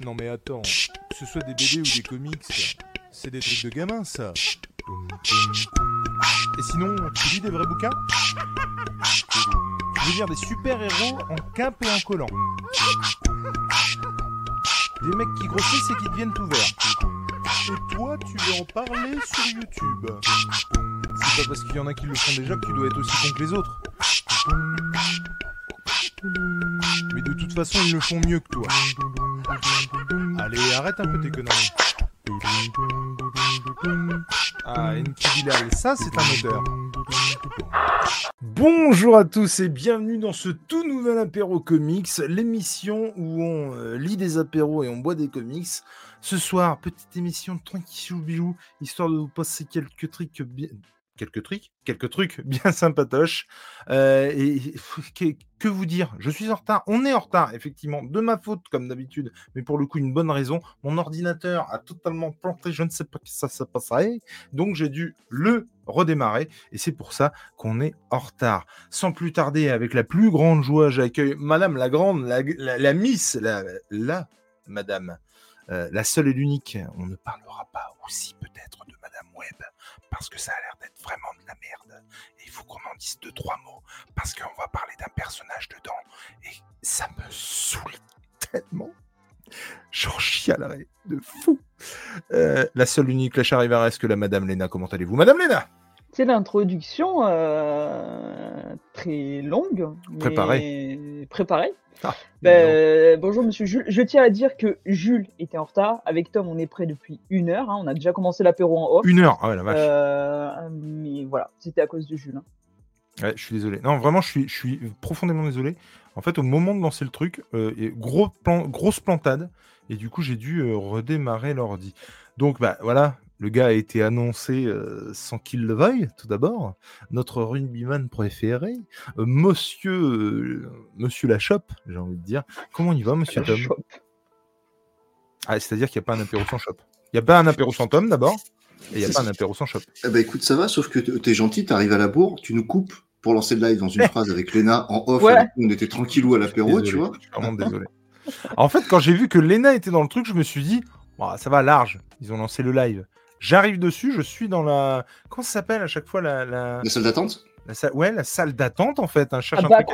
Non mais attends, que ce soit des BD ou des comics, c'est des trucs de gamins ça. Et sinon, tu lis des vrais bouquins Je veux dire des super-héros en quimpe et en collant. Des mecs qui grossissent et qui deviennent tout verts. Et toi, tu veux en parler sur YouTube. C'est pas parce qu'il y en a qui le font déjà que tu dois être aussi con que les autres. Mais de toute façon, ils le font mieux que toi. Allez, arrête un peu tes conneries. Ah, ça c'est un odeur. Bonjour à tous et bienvenue dans ce tout nouvel apéro comics, l'émission où on euh, lit des apéros et on boit des comics. Ce soir, petite émission tranquille bijou, histoire de vous passer quelques trucs bien, quelques trucs, quelques trucs bien sympatoches. Euh, et que, que, vous dire? Je suis en retard. On est en retard, effectivement, de ma faute, comme d'habitude, mais pour le coup, une bonne raison. Mon ordinateur a totalement planté, je ne sais pas qui ça, ça passerait. Donc, j'ai dû le redémarrer. Et c'est pour ça qu'on est en retard. Sans plus tarder, avec la plus grande joie, j'accueille Madame la Grande, la, Miss, la, la Madame. Euh, la seule et l'unique, on ne parlera pas aussi peut-être de Madame Webb, parce que ça a l'air d'être vraiment de la merde. Et il faut qu'on en dise deux, trois mots, parce qu'on va parler d'un personnage dedans. Et ça me saoule tellement. J'en chialerai de fou. Euh, la seule, unique, la charivaresque, la Madame Léna, comment allez-vous Madame Léna c'est l'introduction euh, très longue. Préparée. Préparée. Ah, ben, bonjour Monsieur Jules. Je tiens à dire que Jules était en retard. Avec Tom, on est prêt depuis une heure. Hein. On a déjà commencé l'apéro en off. Une heure, ah ouais, la vache. Euh, mais voilà, c'était à cause de Jules. Hein. Ouais, je suis désolé. Non, vraiment, je suis, je suis profondément désolé. En fait, au moment de lancer le truc, euh, gros plan, grosse plantade. Et du coup, j'ai dû euh, redémarrer l'ordi. Donc, bah voilà, le gars a été annoncé euh, sans qu'il le veuille, tout d'abord. Notre rugbyman préféré, euh, monsieur, euh, monsieur Lachoppe, j'ai envie de dire. Comment il va, monsieur Tom? Ah, C'est-à-dire qu'il n'y a pas un apéro sans shop. Il n'y a pas un apéro sans Tom, d'abord, et il n'y a pas un apéro sans shop. Eh ben, écoute, ça va, sauf que tu es gentil, tu arrives à la bourre, tu nous coupes pour lancer le live dans une phrase avec Léna en off. On était tranquillou à l'apéro, tu vois. Je suis vraiment désolé. en fait, quand j'ai vu que Léna était dans le truc, je me suis dit, ça va large. Ils ont lancé le live. J'arrive dessus, je suis dans la. Comment ça s'appelle à chaque fois la. La, salle d'attente? La Ouais, la salle d'attente en fait. Cherche un truc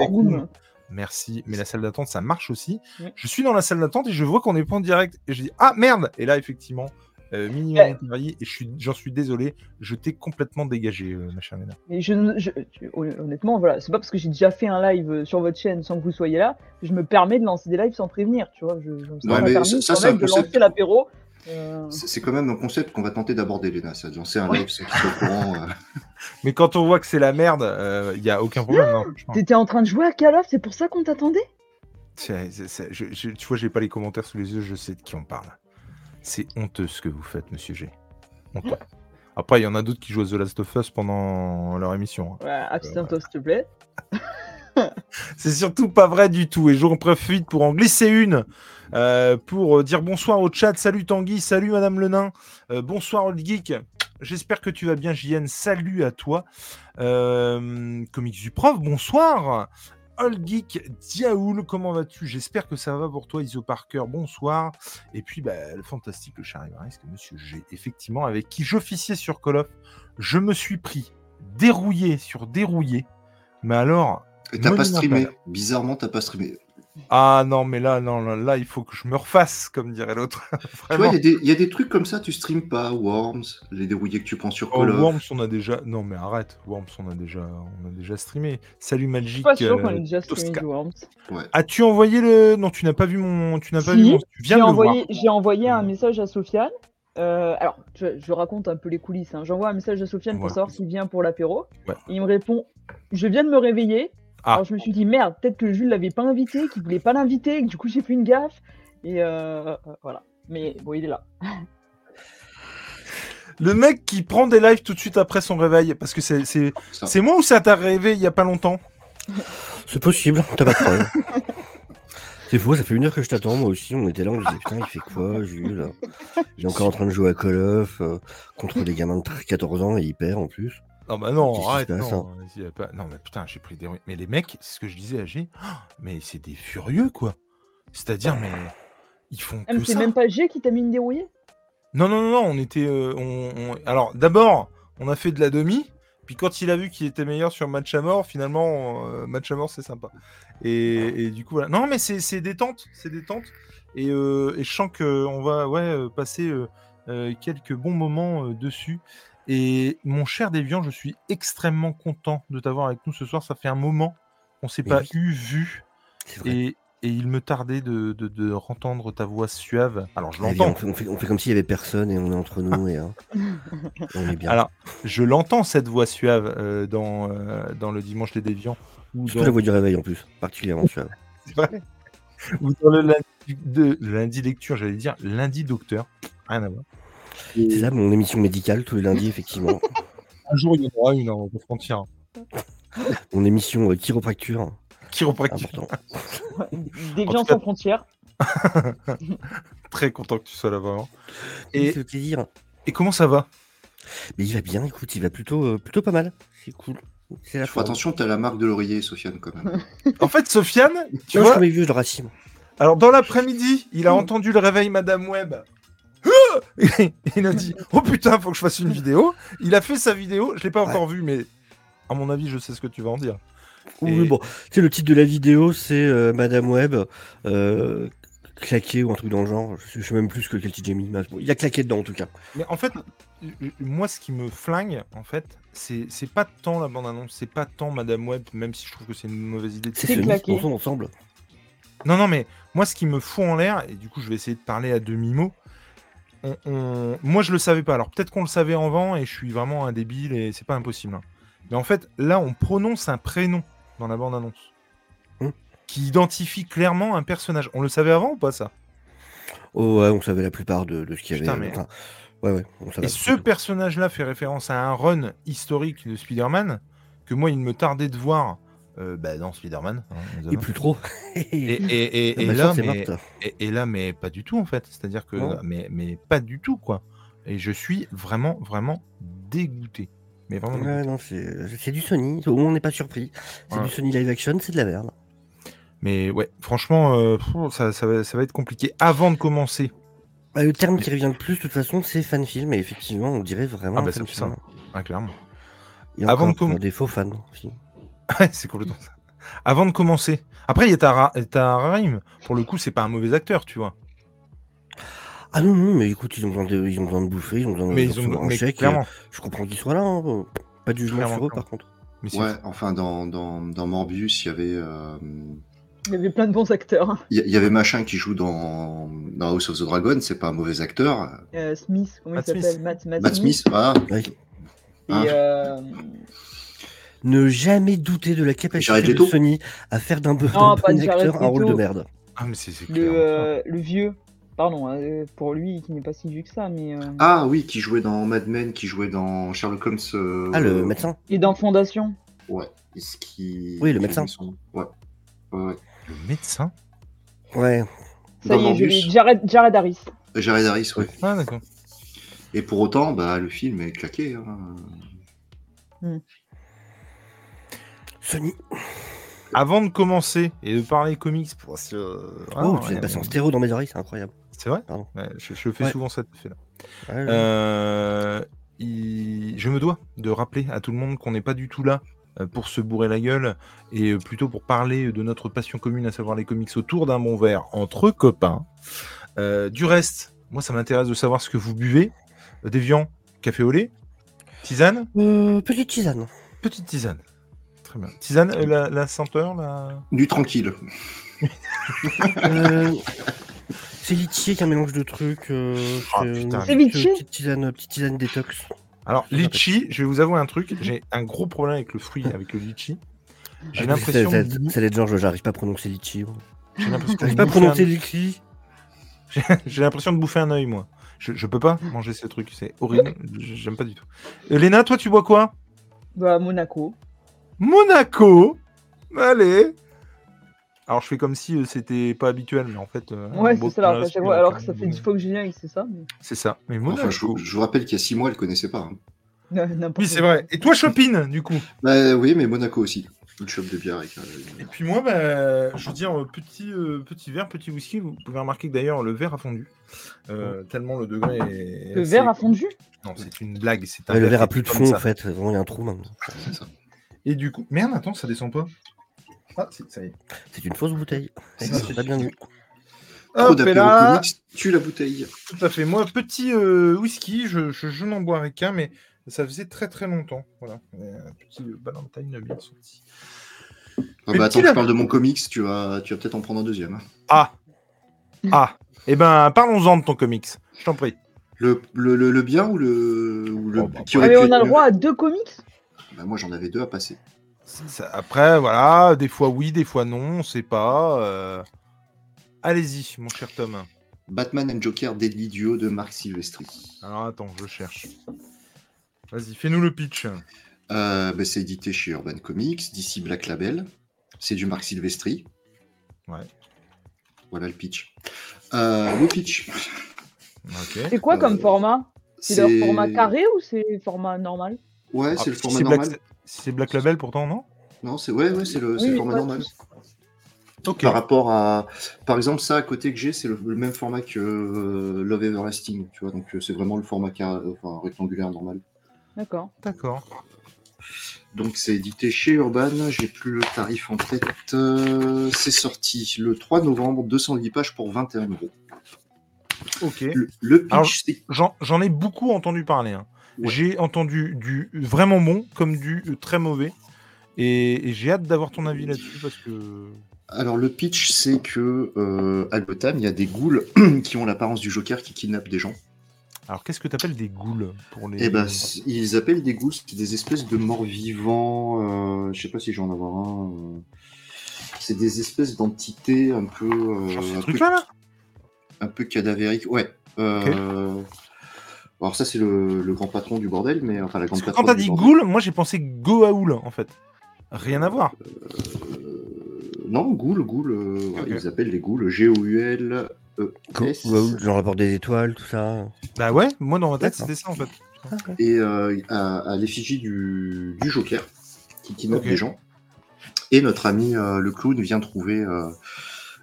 Merci, mais la salle d'attente ça marche aussi. Je suis dans la salle d'attente et je vois qu'on est pas en direct et je dis ah merde Et là effectivement, euh, minimum et je suis, j'en suis désolé, je t'ai complètement dégagé, euh, ma chère Mais je, honnêtement, voilà, c'est pas parce que j'ai déjà fait un live euh, sur votre chaîne sans que vous soyez là que je me permets de lancer des lives sans prévenir, tu vois. Je, je me ouais, permis ça, ça, de lancer l'apéro euh, c'est quand même un concept qu'on va tenter d'aborder, Léna. Ça, lancer un live sans qu'il soit au courant. Euh. Mais quand on voit que c'est la merde, il euh, n'y a aucun problème. Non, T'étais en train de jouer à Call of, c'est pour ça qu'on t'attendait? Tu vois, j'ai pas les commentaires sous les yeux, je sais de qui on parle. C'est honteux ce que vous faites, monsieur G. Honteux. Après, il y en a d'autres qui jouent à The Last of Us pendant leur émission. Hein. Ouais, abstiens-toi, s'il te plaît. c'est surtout pas vrai du tout. Et j'en profite pour en glisser une euh, pour dire bonsoir au chat. Salut Tanguy, salut Madame Le Nain, euh, bonsoir Old Geek. J'espère que tu vas bien, JN. Salut à toi. Euh, Comics du prof, bonsoir. Old Geek Diaoul, comment vas-tu? J'espère que ça va pour toi, Iso Parker, bonsoir. Et puis, bah, le fantastique, le charivarisque, Monsieur G, effectivement, avec qui j'officiais sur Call of, je me suis pris dérouillé sur dérouillé. Mais alors. Et t'as pas streamé Bizarrement, t'as pas streamé. Ah non, mais là, non, là, il faut que je me refasse, comme dirait l'autre. il y, a des trucs comme ça, tu streams pas, Worms, les dérouillés que tu prends sur oh, Call of. Worms, on a déjà. Non, mais arrête, Worms, on a déjà, on a déjà streamé. Salut Magic. Pas sûr qu'on ait déjà streamé Worms. As-tu envoyé le. Non, tu n'as pas vu mon. Tu n'as pas vu mon. Tu viens de envoyé... J'ai envoyé un message à Sofiane. Euh, alors, je, raconte un peu les coulisses. Hein. J'envoie un message à Sofiane pour savoir s'il vient pour l'apéro. Il me répond Je viens de me réveiller. Ah. Alors je me suis dit merde, peut-être que Jules l'avait pas invité, qu'il voulait pas l'inviter, que du coup j'ai fait une gaffe. Et euh, euh, voilà. Mais bon, il est là. Le mec qui prend des lives tout de suite après son réveil, parce que c'est c'est moi ou ça t'a rêvé il y a pas longtemps? C'est possible, t'as pas de problème. C'est faux, ça fait une heure que je t'attends, moi aussi. On était là, on disait putain, il fait quoi, Jules? Il est encore en train de jouer à Call of euh, contre des gamins de 14 ans et il perd en plus. Non, bah non, arrête, non. Non, mais putain, j'ai pris des. Mais les mecs, c'est ce que je disais à G, mais c'est des furieux, quoi. C'est-à-dire, mais. Ils font ah, c'est même pas G qui t'a mis une dérouillée? Non, non, non, non, on était. on... Alors, d'abord, on a fait de la demi. Puis quand il a vu qu'il était meilleur sur match à mort, finalement, euh, match à mort, c'est sympa. Et, du coup, voilà. Non, mais c'est détente, c'est détente. Et, euh, et, je sens qu'on va ouais, euh, passer quelques bons moments dessus. Et mon cher Déviant, je suis extrêmement content de t'avoir avec nous ce soir. Ça fait un moment qu'on ne s'est pas eu, vu. Et, et il me tardait de, de, de entendre ta voix suave. Alors je l'entends. On, fait, on fait, comme s'il y avait personne et on est entre nous et hein, on est bien. Alors je l'entends cette voix suave euh, dans, euh, dans le dimanche des déviants. Surtout la voix du réveil en plus, particulièrement suave. C'est vrai. Ou dans le lundi, de, lundi lecture, j'allais dire lundi docteur. Rien à voir. C'est ça, mon émission médicale tous les lundis, effectivement. Un jour, il y en aura une, on peut frontière. Mon émission euh, chiropracture. Chiropractique. Des gens sans frontières. Très content que tu sois là-bas. Hein. Et, plaisir. Et comment ça va? Mais il va bien, écoute, il va plutôt, euh, plutôt pas mal. C'est cool. C'est la attention, tu as la marque de l'oreiller, Sofiane, quand même. en fait, Sofiane, tu vois. Je vu, le racine. Alors, dans l'après-midi, il a entendu le réveil Madame Web. il a dit Oh putain, faut que je fasse une vidéo. Il a fait sa vidéo, je l'ai pas encore vue, mais à mon avis, je sais ce que tu vas en dire. Oui, bon, tu le titre de la vidéo, c'est euh, Madame Web euh, claqué ou un truc dans le genre. Je sais même plus ce que quel Jamie. Il a claqué dedans en tout cas. Mais en fait, moi, ce qui me flingue, en fait, c'est pas tant la bande-annonce, c'est pas tant Madame Web, même si je trouve que c'est une mauvaise idée. C'est claqué. ensemble. Non, non, mais moi, ce qui me fout en l'air, et du coup, je vais essayer de parler à Moi, je le savais pas. Alors, peut-être qu'on le savait en vent et je suis vraiment un débile et c'est pas impossible. Hein. Mais en fait, là, on prononce un prénom dans la bande-annonce. Hmm. Qui identifie clairement un personnage. On le savait avant ou pas ça? Oh ouais, on savait la plupart de, ce qu'il y avait. ouais, ouais, Et ce personnage-là fait référence à un run historique de Spider-Man que moi, il me tardait de voir euh, bah, dans Spider-Man. Hein, et plus trop. et, là, mais, et, là, mais pas du tout en fait. C'est-à-dire que, mais, mais pas du tout quoi. Et je suis vraiment, vraiment dégoûté. Mais vraiment. c'est du Sony. Au moins, on n'est pas surpris. C'est du Sony live action, c'est de la merde. Mais ouais, franchement, euh, ça, va, être compliqué. Avant de commencer. Bah, le terme qui revient le plus, de toute façon, c'est fan film. Et effectivement, on dirait vraiment. Ah, bah, c'est ça. Ah, clairement. Avant de commencer. des faux fans aussi. c'est complètement ça. Avant de commencer. Après, il y a ta, ta Pour le coup, c'est pas un mauvais acteur, tu vois. Ah non, non, mais écoute, ils ont besoin de, ils ont besoin de bouffer, ils ont besoin de mais ils ont, mais clairement. je comprends qu'ils soient là, hein. pas du jugement sur eux par contre. ouais, enfin dans, dans, dans, Morbius, il y avait. Euh... Il y avait plein de bons acteurs. Hein. Il y, avait Machin qui joue dans, dans House of the Dragon, c'est pas un mauvais acteur. Euh, Smith, comment il s'appelle? Matt, Matt, Matt, Smith. voilà. Ouais. Et hein euh... Ne jamais douter de la capacité de Sony à faire d'un bon acteur un rôle de merde. Ah, mais c'est le, euh, le vieux. Pardon, hein, pour lui qui n'est pas si vieux que ça, mais. Euh, ah oui, qui jouait dans Mad Men, qui jouait dans Sherlock Holmes. Euh, ah, le médecin Et dans Fondation Ouais. Est-ce qui... Oui, le médecin. Ouais. ouais. Le médecin? Ouais. Ça y est, je Jared, Jared Harris. Jared Harris, ouais. Ah, d'accord. Et pour autant, bah, le film est claqué. Hein. Hmm. Sony. Avant de commencer et de parler comics, pour oh, tu viens de passer en stéréo dans mes oreilles, c'est incroyable. C'est vrai je, fais souvent cette effet-là. Euh, je me dois de rappeler à tout le monde qu'on n'est pas du tout là euh, pour se bourrer la gueule et euh, plutôt pour parler de notre passion commune, à savoir les comics autour d'un bon verre entre copains. du reste, moi ça m'intéresse de savoir ce que vous buvez. Déviant, café au lait, tisane Petite tisane. Petite tisane. Très bien. Tisane, la, senteur la... Du tranquille. C'est litchi qui est un mélange de trucs. Euh, oh, c'est litchi petite tisane, petite tisane détox. Alors, litchi, je vais vous avouer un truc. J'ai un gros problème avec le fruit, avec le litchi. J'ai ah, l'impression. Ça de genre, j'arrive pas à prononcer litchi. J'ai l'impression pas à prononcer litchi. J'ai l'impression de bouffer un œil, moi. Je, je peux pas manger ces trucs, c'est horrible. J'aime pas du tout. Euh, Léna, toi, tu bois quoi? Bah, Monaco. Monaco Allez alors je fais comme si euh, c'était pas habituel, mais en fait. Euh, ouais, c'est ça. Alors, que ça fait 10 fois que je viens c'est ça. C'est ça. Mais enfin, je, vous rappelle qu'il y a 6 mois, elle connaissait pas. Hein. oui, c'est vrai. Et toi, Chopin, du coup? Bah oui, mais Monaco aussi. Une chope de bière avec. Et puis moi, bah, je veux dire, petit, petit verre, petit whisky. Vous pouvez remarquer que d'ailleurs, le verre a fondu. tellement le degré est. Le verre a fondu? Non, c'est une blague. C'est le verre a plus de fond, en fait. Vraiment, il y a un trou maintenant. Et du coup. Merde, attends, ça descend pas. Ah, ça y est. C'est une fausse bouteille. C'est pas bien vu. Hop, là. tue la bouteille. Tout à fait. Moi, petit whisky, je, je, n'en boirais qu'un, mais ça faisait très très longtemps. Voilà. Un petit Valentine bien sorti. Ah bah attends, je parle de mon comics, tu vas, tu vas peut-être en prendre un deuxième. Hein. Ah Ah Eh ben, parlons-en de ton comics, je t'en prie. Le, le, le, bien ou le. Ou le oh, bah, on a le droit à deux comics? Bah, Moi j'en avais deux à passer. après, voilà, des fois oui, des fois non, on sait pas. Euh. Allez-y, mon cher Tom. Batman and Joker Deadly Duo de Marc Silvestri. Alors attends, je cherche. Vas-y, fais-nous le pitch. Euh, bah, c'est édité chez Urban Comics, d'ici Black Label. C'est du Marc Silvestri. Ouais. Voilà le pitch. Euh, le pitch. C'est quoi comme euh, format? C'est le format carré ou c'est format normal? Ouais, c'est le ah, format normal. C'est Black Label pourtant, non? Non, c'est ouais, ouais, c'est le, format normal. Par rapport à, par exemple, ça à côté que j'ai, c'est le, même format que Love Everlasting, tu vois, donc c'est vraiment le format rectangulaire normal. D'accord. D'accord. Donc c'est édité chez Urban, j'ai plus le tarif en tête. Euh, c'est sorti le 3 novembre, 210 pages pour 21 euros. Ok. Le, pitch, j'en ai beaucoup entendu parler. Hein. J'ai entendu du vraiment bon comme du très mauvais. Et, j'ai hâte d'avoir ton avis là-dessus parce que. Alors le pitch, c'est que euh, à Gotham, il y a des ghouls qui ont l'apparence du Joker qui kidnappent des gens. Alors, qu'est-ce que tu appelles des ghouls pour les... Eh ben, ils appellent des ghouls, c'est des espèces de morts vivants. Euh, je sais pas si j'en avoir un. Euh. C'est des espèces d'entités un peu. Euh, un, peu là, un peu cadavériques. Ouais. Alors, ça, c'est le, grand patron du bordel, mais enfin, la grande Quand t'as dit ghoul, moi j'ai pensé Goa'uld en fait. Rien à voir. non, ghoul, ghoul. Ils appellent les ghouls G-O-U-L. Euh, le rapport des étoiles, tout ça. Bah ouais, moi dans ma tête c'était ça en fait. Et euh, à, l'effigie du, Joker qui kidnappe des gens. Et notre ami euh, le clown vient trouver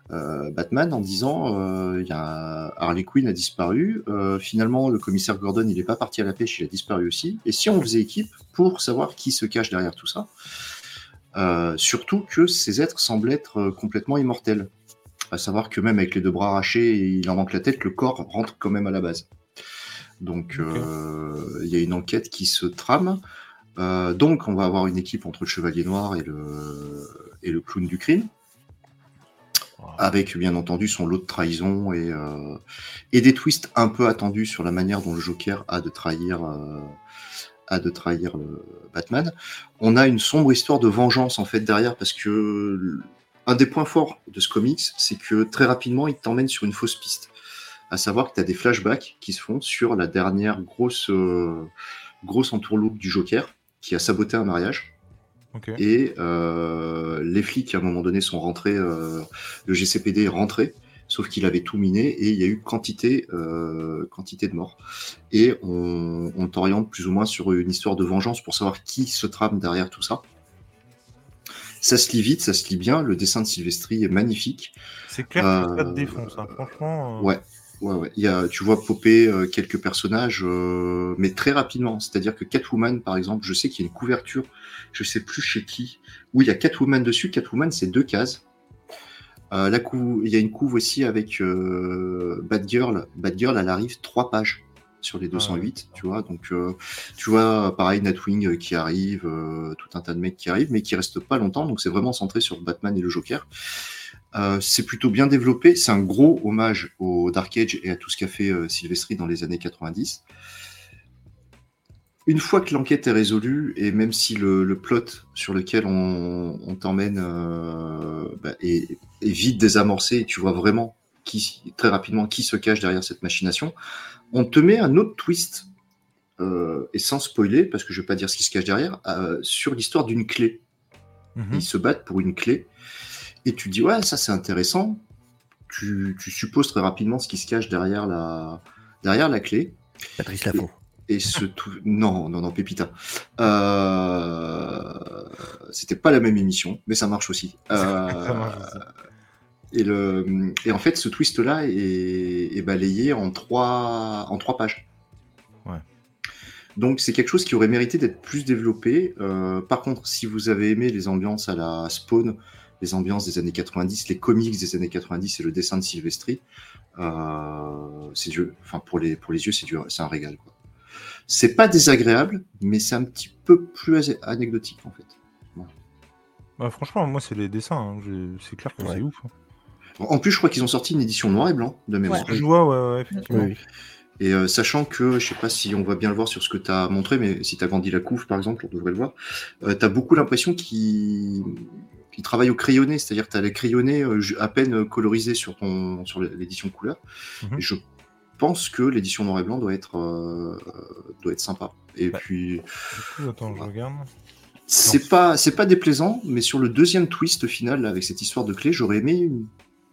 Batman en disant il y a Harley Quinn a disparu. finalement, le commissaire Gordon il n'est pas parti à la pêche, il a disparu aussi. Et si on faisait équipe pour savoir qui se cache derrière tout ça surtout que ces êtres semblent être complètement immortels. À savoir que même avec les deux bras arrachés, il en manque la tête, le corps rentre quand même à la base. Donc euh, il y a une enquête qui se trame. Euh, donc on va avoir une équipe entre le Chevalier Noir et le, et le clown du crime. Avec bien entendu son lot de trahison et, euh, et des twists un peu attendus sur la manière dont le Joker a de trahir, a de trahir Batman. On a une sombre histoire de vengeance en fait derrière parce que un des points forts de ce comics, c'est que très rapidement, il t'emmène sur une fausse piste. À savoir que tu as des flashbacks qui se font sur la dernière grosse, euh, grosse entourloupe du Joker qui a saboté un mariage. Et euh, les flics, à un moment donné, sont rentrés, euh, le GCPD est rentré, sauf qu'il avait tout miné et il y a eu quantité, quantité de morts. Et on, on t'oriente plus ou moins sur une histoire de vengeance pour savoir qui se trame derrière tout ça. Ça se lit vite, ça se lit bien. Le dessin de Sylvestri est magnifique. C'est clair que ça te défonce, hein. franchement. Euh. Ouais. Ouais, ouais. Il y a, tu vois popper euh, quelques personnages, euh, mais très rapidement. C'est-à-dire que Catwoman, par exemple, je sais qu'il y a une couverture, je sais plus chez qui, où il y a Catwoman dessus. Catwoman, c'est deux cases. la il y a une couve aussi avec Batgirl. Batgirl, elle arrive trois pages sur les 208, tu vois. Donc, euh, tu vois, pareil, Nightwing euh, qui arrive, euh, tout un tas de mecs qui arrivent, mais qui restent pas longtemps. Donc, c'est vraiment centré sur Batman et le Joker. C'est plutôt bien développé. C'est un gros hommage au Dark Age et à tout ce qu'a fait Sylvestri dans les années 90. Une fois que l'enquête est résolue, et même si le, plot sur lequel on, t'emmène bah, est, est, vite désamorcé, tu vois vraiment qui, très rapidement qui se cache derrière cette machination, on te met un autre twist, euh, et sans spoiler, parce que je ne vais pas dire ce qui se cache derrière, euh, sur l'histoire d'une clé. Mhm. Ils se battent pour une clé, et tu dis, ouais, ça c'est intéressant. Tu, supposes très rapidement ce qui se cache derrière la, derrière la clé. Patrice Lafont. Et, ce tout... Non, non, non, Pépita. Euh, c'était pas la même émission, mais ça marche aussi. Et, le, et en fait, ce twist-là est, balayé en trois, en trois pages. Ouais. Donc c'est quelque chose qui aurait mérité d'être plus développé. Euh, par contre, si vous avez aimé les ambiances à la Spawn, les ambiances des années 90, les comics des années 90 et le dessin de Sylvestri, euh, c'est. Enfin pour les pour les yeux, c'est c'est un régal. Quoi. C'est pas désagréable, mais c'est un petit peu plus anecdotique en fait. Bah, franchement, moi c'est les dessins. Hein. C'est clair que c'est ouf. Hein. En plus, je crois qu'ils ont sorti une édition noir et blanc de mémoire. Je vois, ouais, ouais effectivement. Et euh, sachant que, je sais pas si on va bien le voir sur ce que tu as montré, mais si tu as grandi la couve, par exemple, on devrait le voir, euh, tu as beaucoup l'impression qu'il travaille au crayonné, c'est-à-dire que tu as les crayonnés euh, à peine colorisés sur, ton, sur l'édition couleur. Mhm. Et je pense que l'édition noir et blanc doit être, doit être sympa. Et bah, puis. attends, je regarde. C'est pas, c'est pas déplaisant, mais sur le deuxième twist final, avec cette histoire de clé, j'aurais aimé une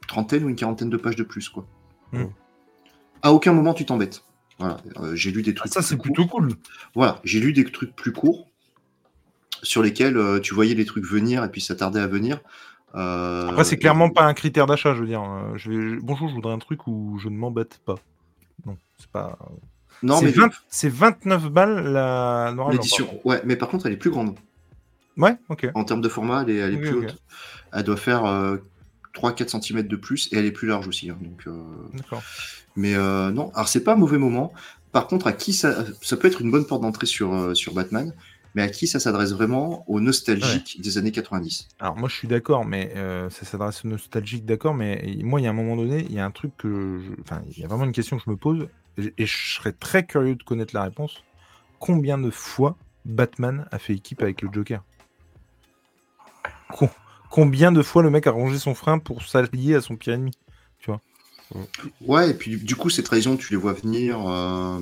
trentaine ou une quarantaine de pages de plus, quoi. Hmm. À aucun moment tu t'embêtes. Voilà, euh, j'ai lu des trucs. ça, c'est plutôt cool. Voilà, j'ai lu des trucs plus courts sur lesquels euh, tu voyais les trucs venir et puis ça tardait à venir. Euh, Après, c'est clairement pas un critère d'achat, je veux dire. Je Bonjour, je voudrais un truc où je ne m'embête pas. Non, c'est pas. Non, mais c'est 29 balles la noire L'édition, ouais, mais par contre, elle est plus grande. Ouais, ok. En termes de format, elle est, plus haute. Elle doit faire 3-4 cm de plus et elle est plus large aussi. Hein, donc, D'accord. Mais euh, non, alors c'est pas un mauvais moment. Par contre, à qui ça, ça peut être une bonne porte d'entrée sur, euh, sur Batman, mais à qui ça s'adresse vraiment Aux nostalgiques des années 90. Alors moi je suis d'accord, mais euh, ça s'adresse aux nostalgiques, d'accord, mais moi il y a un moment donné, il y a un truc que. Enfin, il y a vraiment une question que je me pose, et je serais très curieux de connaître la réponse. Combien de fois Batman a fait équipe avec le Joker? Combien de fois le mec a rangé son frein pour s'allier à son pire ennemi? Ouais, et puis du coup, ces trahisons, tu les vois venir. Euh,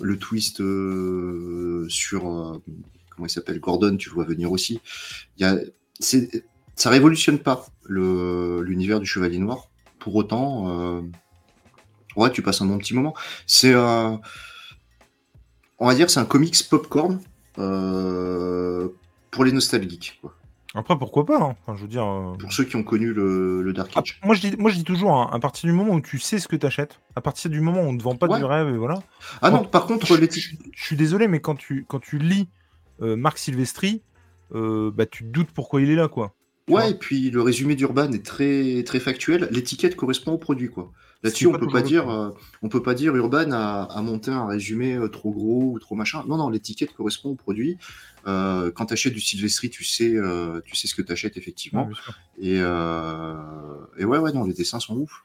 le twist euh, sur. Euh, comment il s'appelle Gordon, tu le vois venir aussi. Y a, ça révolutionne pas l'univers du Chevalier Noir. Pour autant, ouais, tu passes un bon petit moment. C'est. on va dire, c'est un comics popcorn pour les nostalgiques. Après, pourquoi pas hein. enfin, je veux dire, euh, Pour ceux qui ont connu le, Dark ah, Age. moi, je dis, moi, je dis toujours, hein, à partir du moment où tu sais ce que tu achètes, à partir du moment où on ne te vend pas du rêve, et voilà. Ah non, par contre, les je, je suis désolé, mais quand tu, quand tu lis euh, Marc Silvestri, euh, bah, tu te doutes pourquoi il est là, quoi. Ouais, et puis le résumé d'Urban est très, très factuel. L'étiquette correspond au produit, quoi. Là-dessus, on peut pas dire, euh, on peut pas dire Urban a, monté un résumé euh, trop gros ou trop machin. Non, non, l'étiquette correspond au produit. Euh, quand tu achètes du Silvestri, tu sais, tu sais ce que tu achètes effectivement. et, et, ouais, ouais, non, les dessins sont ouf.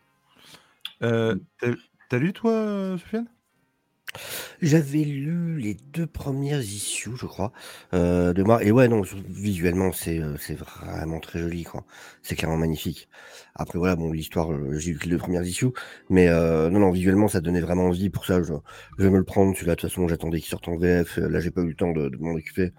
T'as lu toi, Sofiane? J'avais lu les deux premières issues, je crois, euh, de moi. Et ouais, non, visuellement, c'est euh, c'est vraiment très joli, quoi. C'est clairement magnifique. Après, voilà, bon, l'histoire, euh, j'ai lu les deux premières issues, mais non, non, visuellement, ça donnait vraiment envie. Pour ça, je, je vais me le prendre. Celui-là, de toute façon, j'attendais qu'il sorte en VF. Là, j'ai pas eu le temps de, de m'en occuper.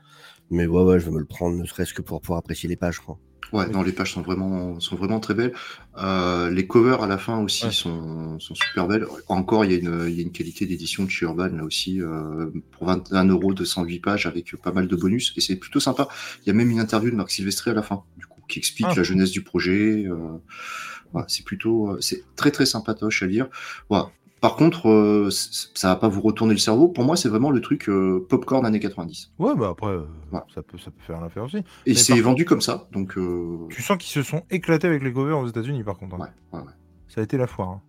Mais ouais, ouais, je vais me le prendre, ne serait-ce que pour pouvoir apprécier les pages, quoi. Ouais, non, les pages sont vraiment, sont vraiment très belles. Euh, les covers à la fin aussi sont, sont, super belles. Encore, il y a une, il y a une qualité d'édition de chez Urban là aussi euh, pour 21 euros de 108 pages avec pas mal de bonus et c'est plutôt sympa. Il y a même une interview de Marc Silvestri à la fin, du coup, qui explique ah. la jeunesse du projet. Euh, c'est plutôt, c'est très très sympatoche à lire. Voilà. Par contre, euh, ça va pas vous retourner le cerveau. Pour moi, c'est vraiment le truc euh, popcorn années 90. Ouais, bah après, euh, ça, peut, ça peut faire l'affaire aussi. Et c'est vendu comme ça. Donc, Tu sens qu'ils se sont éclatés avec les covers aux États-Unis, par contre. Hein. Ouais, ouais, ouais. Ça a été la foire. Hein.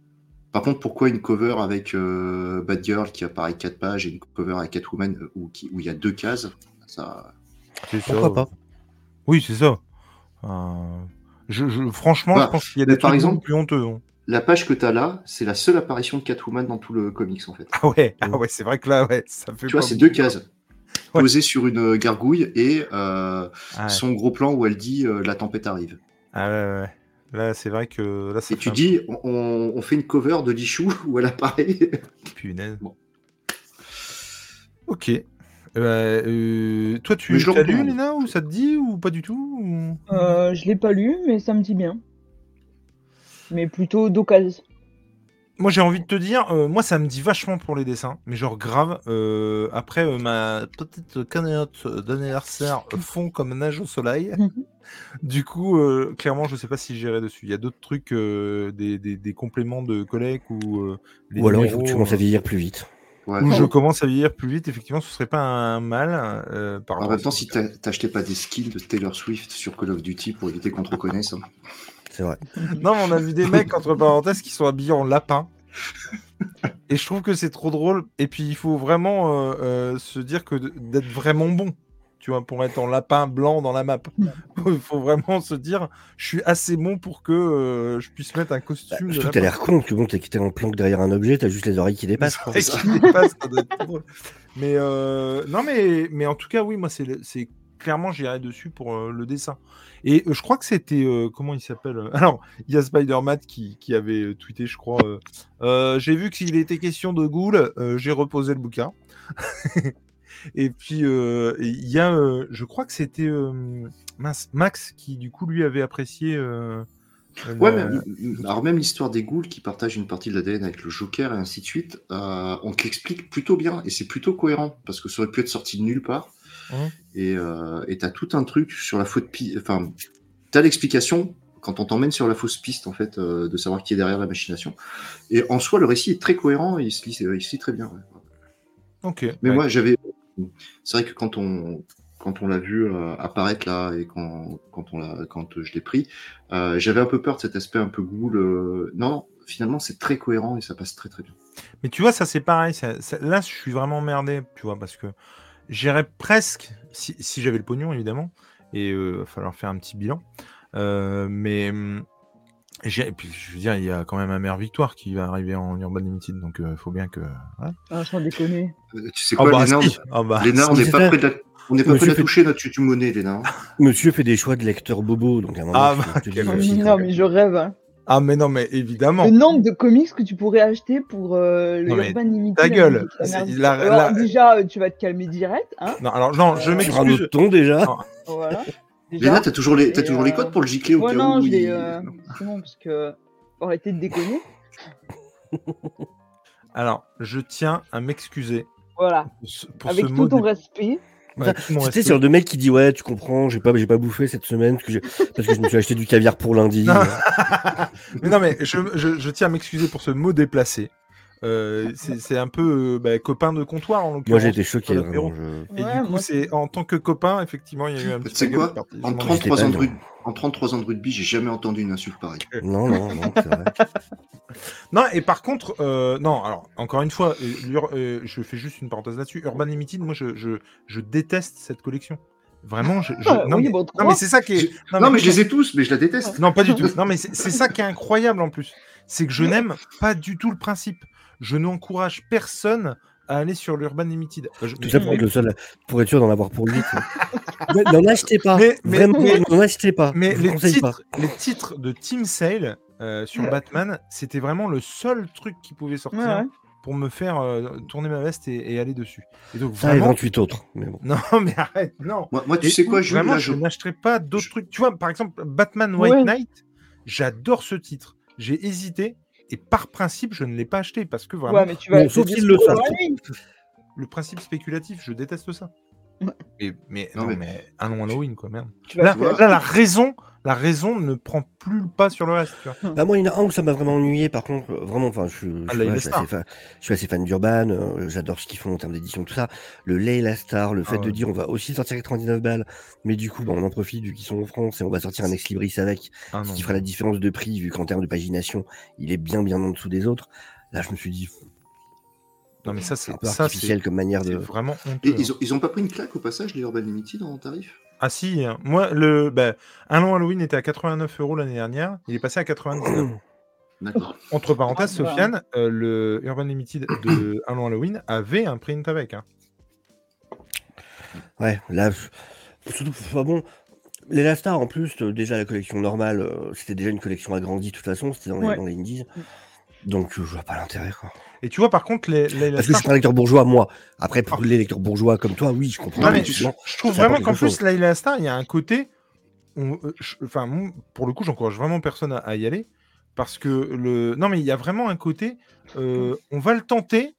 Par contre, pourquoi une cover avec Bad Girl qui apparaît 4 pages et une cover avec Catwoman où, où il y a deux cases ça... Pourquoi pas? Oui, c'est ça. Je, franchement, je pense qu'il y a des par trucs exemple, plus honteux. Hein la page que tu as là, c'est la seule apparition de Catwoman dans tout le comics en fait. Ah ouais, ah ouais c'est vrai que là, ouais, ça fait. Tu vois, c'est deux cases. Posées sur une gargouille et euh, ah son gros plan où elle dit euh, la tempête arrive. Ah ouais, ouais. Là, c'est vrai que. Là, et tu dis, on, fait une cover de Lichou où elle apparaît. Punaise. Bon. Ok. Euh, toi, tu l'as lu, Lina, ou ça te dit, ou pas du tout Je l'ai pas lu, mais ça me dit bien mais plutôt d'occasion. moi j'ai envie de te dire, euh, moi ça me dit vachement pour les dessins, mais genre grave. Euh, après euh, ma petite cagnotte d'anniversaire fond comme nage au soleil. du coup, clairement, je sais pas si j'irai dessus. Il y a d'autres trucs, des, des, compléments de collègues ou. ou alors il faut que tu commences à vieillir plus vite. Ou je commence à vieillir plus vite, effectivement, ce serait pas un mal. en même temps, si t'achetais pas des skins de Taylor Swift sur Call of Duty pour éviter qu'on te reconnaisse. Hein. C'est vrai. non, on a vu des mecs, entre parenthèses, qui sont habillés en lapin. Et je trouve que c'est trop drôle. Et puis, il faut vraiment euh, euh, se dire que d'être vraiment bon, tu vois, pour être en lapin blanc dans la map. Il faut vraiment se dire, je suis assez bon pour que euh, je puisse mettre un costume. Bah, tu as l'air con, que bon, t'es quitté en planque derrière un objet, t'as juste les oreilles qui dépassent. Mais non, mais, mais en tout cas, oui, moi, c'est clairement, j'irai dessus pour le dessin. Et je crois que c'était. comment il s'appelle Alors, il y a Spider-Man qui, qui, avait tweeté, je crois. j'ai vu qu'il était question de Ghoul, j'ai reposé le bouquin. Et puis, il y a. je crois que c'était Max qui, du coup, lui avait apprécié. Ouais, alors même l'histoire des ghouls qui partagent une partie de l'ADN avec le Joker et ainsi de suite, on te l'explique plutôt bien et c'est plutôt cohérent parce que ça aurait pu être sorti de nulle part. Mmh. Et euh, tu as tout un truc sur la faute piste. Enfin, tu as l'explication quand on t'emmène sur la fausse piste, en fait, euh, de savoir qui est derrière la machination. Et en soi, le récit est très cohérent et il se lit, il très bien. Ok. Mais moi, j'avais. C'est vrai que quand on, quand on l'a vu euh, apparaître là et quand, quand, on quand je l'ai pris, j'avais un peu peur de cet aspect un peu ghoul. Non, finalement, c'est très cohérent et ça passe très très bien. Mais tu vois, ça c'est pareil. là, je suis vraiment emmerdé, tu vois, parce que J'irais presque, si, si j'avais le pognon évidemment, et il euh, va falloir faire un petit bilan. Euh, mais hum, et puis, je veux dire, il y a quand même un meilleur victoire qui va arriver en Urban Limited, donc il euh, faut bien que. Ah, je déconner. tu sais quoi, bah, Léna, bah, on n'est pas prêt de la... On n'est pas prêt de toucher notre YouTube monnaie, Léna. Monsieur fait des choix de lecteur bobo, donc à un moment. Ah, bah, non, mais je rêve. Hein. Ah, mais non, mais évidemment. Le nombre de comics que tu pourrais acheter pour euh, le Urban Limited. Ta gueule. Alors, déjà, euh, tu vas te calmer direct. Hein non, alors, non, je euh, m'excuse. Tu ton déjà. voilà. Déjà, t'as toujours, les, as toujours les codes pour le gicler au ouais, cas non, où. Il... Euh... Non, parce que. Arrêtez de déconner. alors, je tiens à m'excuser. Voilà. Pour Avec tout ton respect. C'était sur le mec qui dit ouais tu comprends j'ai pas j'ai pas bouffé cette semaine parce que, parce que je me suis acheté du caviar pour lundi. Non. mais non mais je, je, je tiens à m'excuser pour ce mot déplacé. Euh, c'est un peu euh, bah, copain de comptoir en l'occurrence. Moi été choqué. Vraiment, Et du coup, c'est en tant que copain, effectivement, il y a eu un petit. C'est quoi En 33 ans de rugby, en 33 ans de rugby, j'ai jamais entendu une insulte pareille. Non, non, non, c'est vrai. non, et par contre, euh, non, alors, encore une fois, je fais juste une parenthèse là-dessus. Urban Limited, moi, je, je, je, déteste cette collection. Vraiment, je, ah, non, mais, non, mais c'est ça qui est. Non, mais, je les ai tous, mais je la déteste. Non, pas du tout. Non, mais c'est ça qui est incroyable en plus. C'est que je n'aime pas du tout le principe je n'encourage personne à aller sur l'Urban Limited. Tout ça pour être le seul, pour être sûr d'en avoir pour lui. n'en achetez pas. Mais, Vraiment, n'en achetez pas. Mais les titres, les titres, de Team Sale euh, sur Batman, c'était vraiment le seul truc qui pouvait sortir. Pour me faire euh, tourner ma veste et, aller dessus. Et donc, ça vraiment... 28 autres. Mais bon. Non, mais arrête, non. Moi, tu sais quoi, je, vraiment, je, n'achèterai pas d'autres trucs. Tu vois, par exemple, Batman White Knight, j'adore ce titre. J'ai hésité et par principe, je ne l'ai pas acheté parce que vraiment. Ouais, mais tu vas sauf qu'il le savent. Le principe spéculatif, je déteste ça. Mais, mais, non, mais... un long Halloween, quoi, merde. Là, là, la raison, la raison ne prend plus le pas sur le reste. Tu vois. Bah, moi, il y en a un où ça m'a vraiment ennuyé, par contre, vraiment, enfin, je, je, ah, suis assez fan, je suis assez fan d'Urban, euh, j'adore ce qu'ils font en termes d'édition, tout ça. Le Layla Star, le fait ah de dire on va aussi sortir 99 balles, mais du coup, bah, on en profite vu qu'ils sont en France et on va sortir un ex libris avec, ah, ce qui fera la différence de prix, vu qu'en termes de pagination, il est bien, bien en dessous des autres. Là, je me suis dit, non, mais ça, c'est artificiel comme manière de. Vraiment ils, ont, ils ont pas pris une claque au passage, les Urban Limited en tarif? Ah si, hein. moi, le, bah, un long Halloween était à 89 euros l'année dernière, il est passé à 99. Entre parenthèses, ah, Sofiane, euh, le Urban Limited de un long Halloween avait un print avec. Hein. Ouais, là, surtout, bon, les Last en plus, euh, déjà la collection normale, euh, c'était déjà une collection agrandie de toute façon, c'était dans, dans, les indies. Mm. Donc je vois pas l'intérêt quoi. Et tu vois, par contre, les, Parce que je suis un lecteur bourgeois, moi. Après, pour les lecteurs bourgeois comme toi, oui, je comprends. je, trouve vraiment qu'en plus, Layla Star, il y a un côté. Euh, enfin, pour le coup, j'encourage vraiment personne à, y aller. Parce que le. Non, mais il y a vraiment un côté. on va le tenter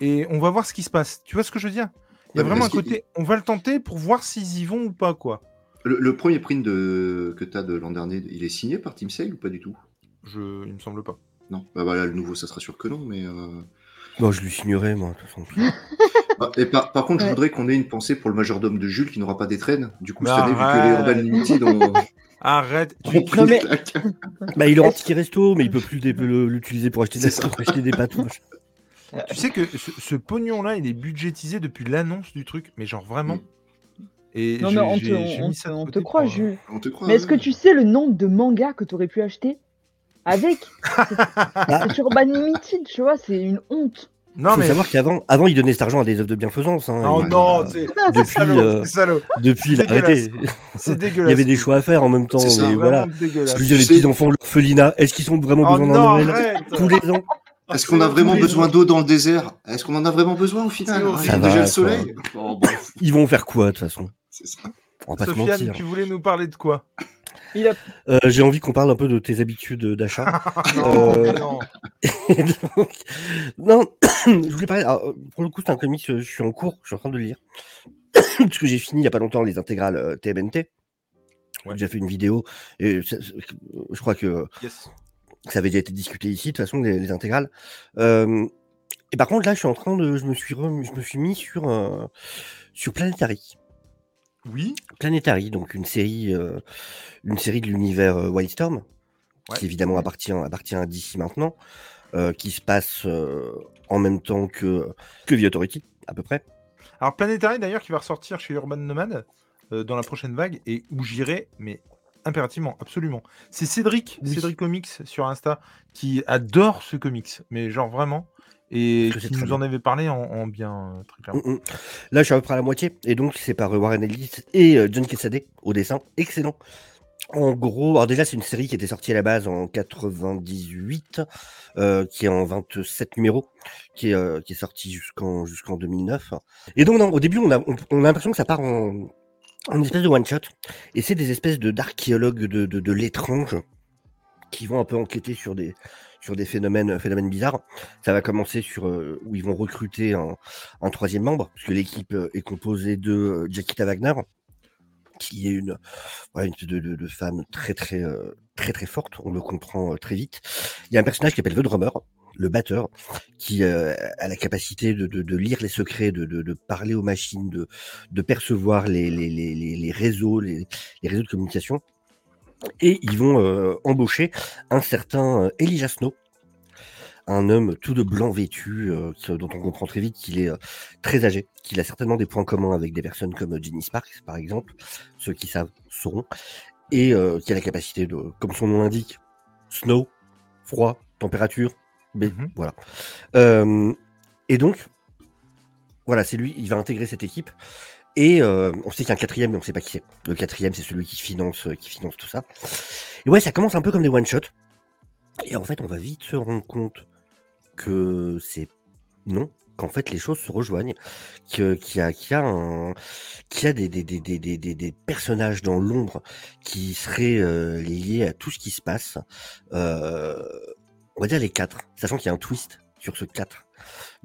et on va voir ce qui se passe. Tu vois ce que je veux dire? Il y a vraiment un côté. On va le tenter pour voir s'ils y vont ou pas, quoi. Le, premier print de... que tu as de l'an dernier, il est signé par Team Sale ou pas du tout? Je... Il me semble pas. Non, bah voilà, le nouveau, ça sera sûr que non, mais. Bon, je lui signerai, moi, de toute façon. Ah, et par, contre, je voudrais qu'on ait une pensée pour le majordome de Jules qui n'aura pas d'étrennes. Du coup, cette année, vu que les Urban Limited ont. Arrête, tu mais... bah, il aura un ticket resto, mais il peut plus l'utiliser pour acheter des, pour acheter des patouches. Tu sais que ce, pognon-là, il est budgétisé depuis l'annonce du truc, mais genre vraiment. Et non, mais on te, on, te croit, Jules. mais est-ce que tu sais le nombre de mangas que tu aurais pu acheter? Avec C'est Urban Limited, tu vois, c'est une honte. Non, faut mais... savoir qu'avant, avant, il donnait cet argent à des œuvres de bienfaisance. Hein, oh non, c'est depuis, euh, depuis il a arrêté. C'est dégueulasse. il y avait des choix à faire en même temps. Mais voilà. Plus les petits enfants, l'orphelinat, est-ce qu'ils sont vraiment oh besoin d'un Noël tous les ans? Est-ce qu'on a vraiment besoin d'eau dans le désert? Est-ce qu'on en a vraiment besoin au final? Il déjà le soleil. Ils vont faire quoi de toute façon? C'est ça. Sofiane, tu voulais nous parler de quoi euh, J'ai envie qu'on parle un peu de tes habitudes d'achat. non, non. non, je voulais parler. pour le coup, c'est un comics, je suis en cours, je suis en train de le lire. Parce que j'ai fini il n'y a pas longtemps les intégrales TMNT. J'ai déjà fait une vidéo et je crois que ça avait déjà été discuté ici, de toute façon, les, intégrales. et par contre, là, je suis en train de. Je me suis, je me suis mis sur, sur Planetary. Oui. Planetary, donc une série, euh, une série de l'univers euh, Wildstorm, qui évidemment appartient, appartient à DC maintenant, euh, qui se passe en même temps que, que The Authority, à peu près. Alors Planetary d'ailleurs qui va ressortir chez Urban Nomad dans la prochaine vague et où j'irai, mais impérativement, absolument. C'est Cédric, Cédric Comics sur Insta, qui adore ce comics, mais genre vraiment et qui nous en avait parlé en, bien très clairement. Mm, mm. Là, je suis à peu près à la moitié, et donc c'est par euh, Warren Ellis et euh, John Quesade au dessin, excellent. En gros, alors déjà, c'est une série qui était sortie à la base en 98, euh, qui est en 27 numéros, qui est, qui est sortie jusqu'en jusqu'en 2009. Et donc, non, au début, on a, on, a l'impression que ça part en, en espèce de one-shot, et c'est des espèces d'archéologues de, de, de l'étrange qui vont un peu enquêter sur des, sur des phénomènes, phénomènes bizarres. Ça va commencer sur euh, où ils vont recruter un, troisième membre, puisque l'équipe euh, est composée de euh, Jackita Wagner, qui est une, une de, femme très très très très forte. On le comprend très vite. Il y a un personnage qui s'appelle The Drummer, le batteur, qui a la capacité de, lire les secrets, de, parler aux machines, de, percevoir les, les, réseaux, les, réseaux de communication et ils vont euh, embaucher un certain euh, Elijah Snow, un homme tout de blanc vêtu, euh, dont on comprend très vite qu'il est très âgé, qu'il a certainement des points communs avec des personnes comme Ginny Sparks, par exemple, ceux qui savent sauront, et qui a la capacité de, comme son nom l'indique, snow, froid, température, mais mmh voilà. et donc, voilà, c'est lui, il va intégrer cette équipe. Et euh, on sait qu'il y a un quatrième, mais on sait pas qui c'est. Le quatrième, c'est celui qui finance, euh, qui finance tout ça. Et ouais, ça commence un peu comme des one shot. Et en fait, on va vite se rendre compte que c'est non, qu'en fait les choses se rejoignent, qu'il y a, qu'il y a, un, qu'il y a des, des, des, des, des, personnages dans l'ombre qui seraient euh, liés à tout ce qui se passe. Euh, on va dire les quatre, sachant qu'il y a un twist sur ce quatre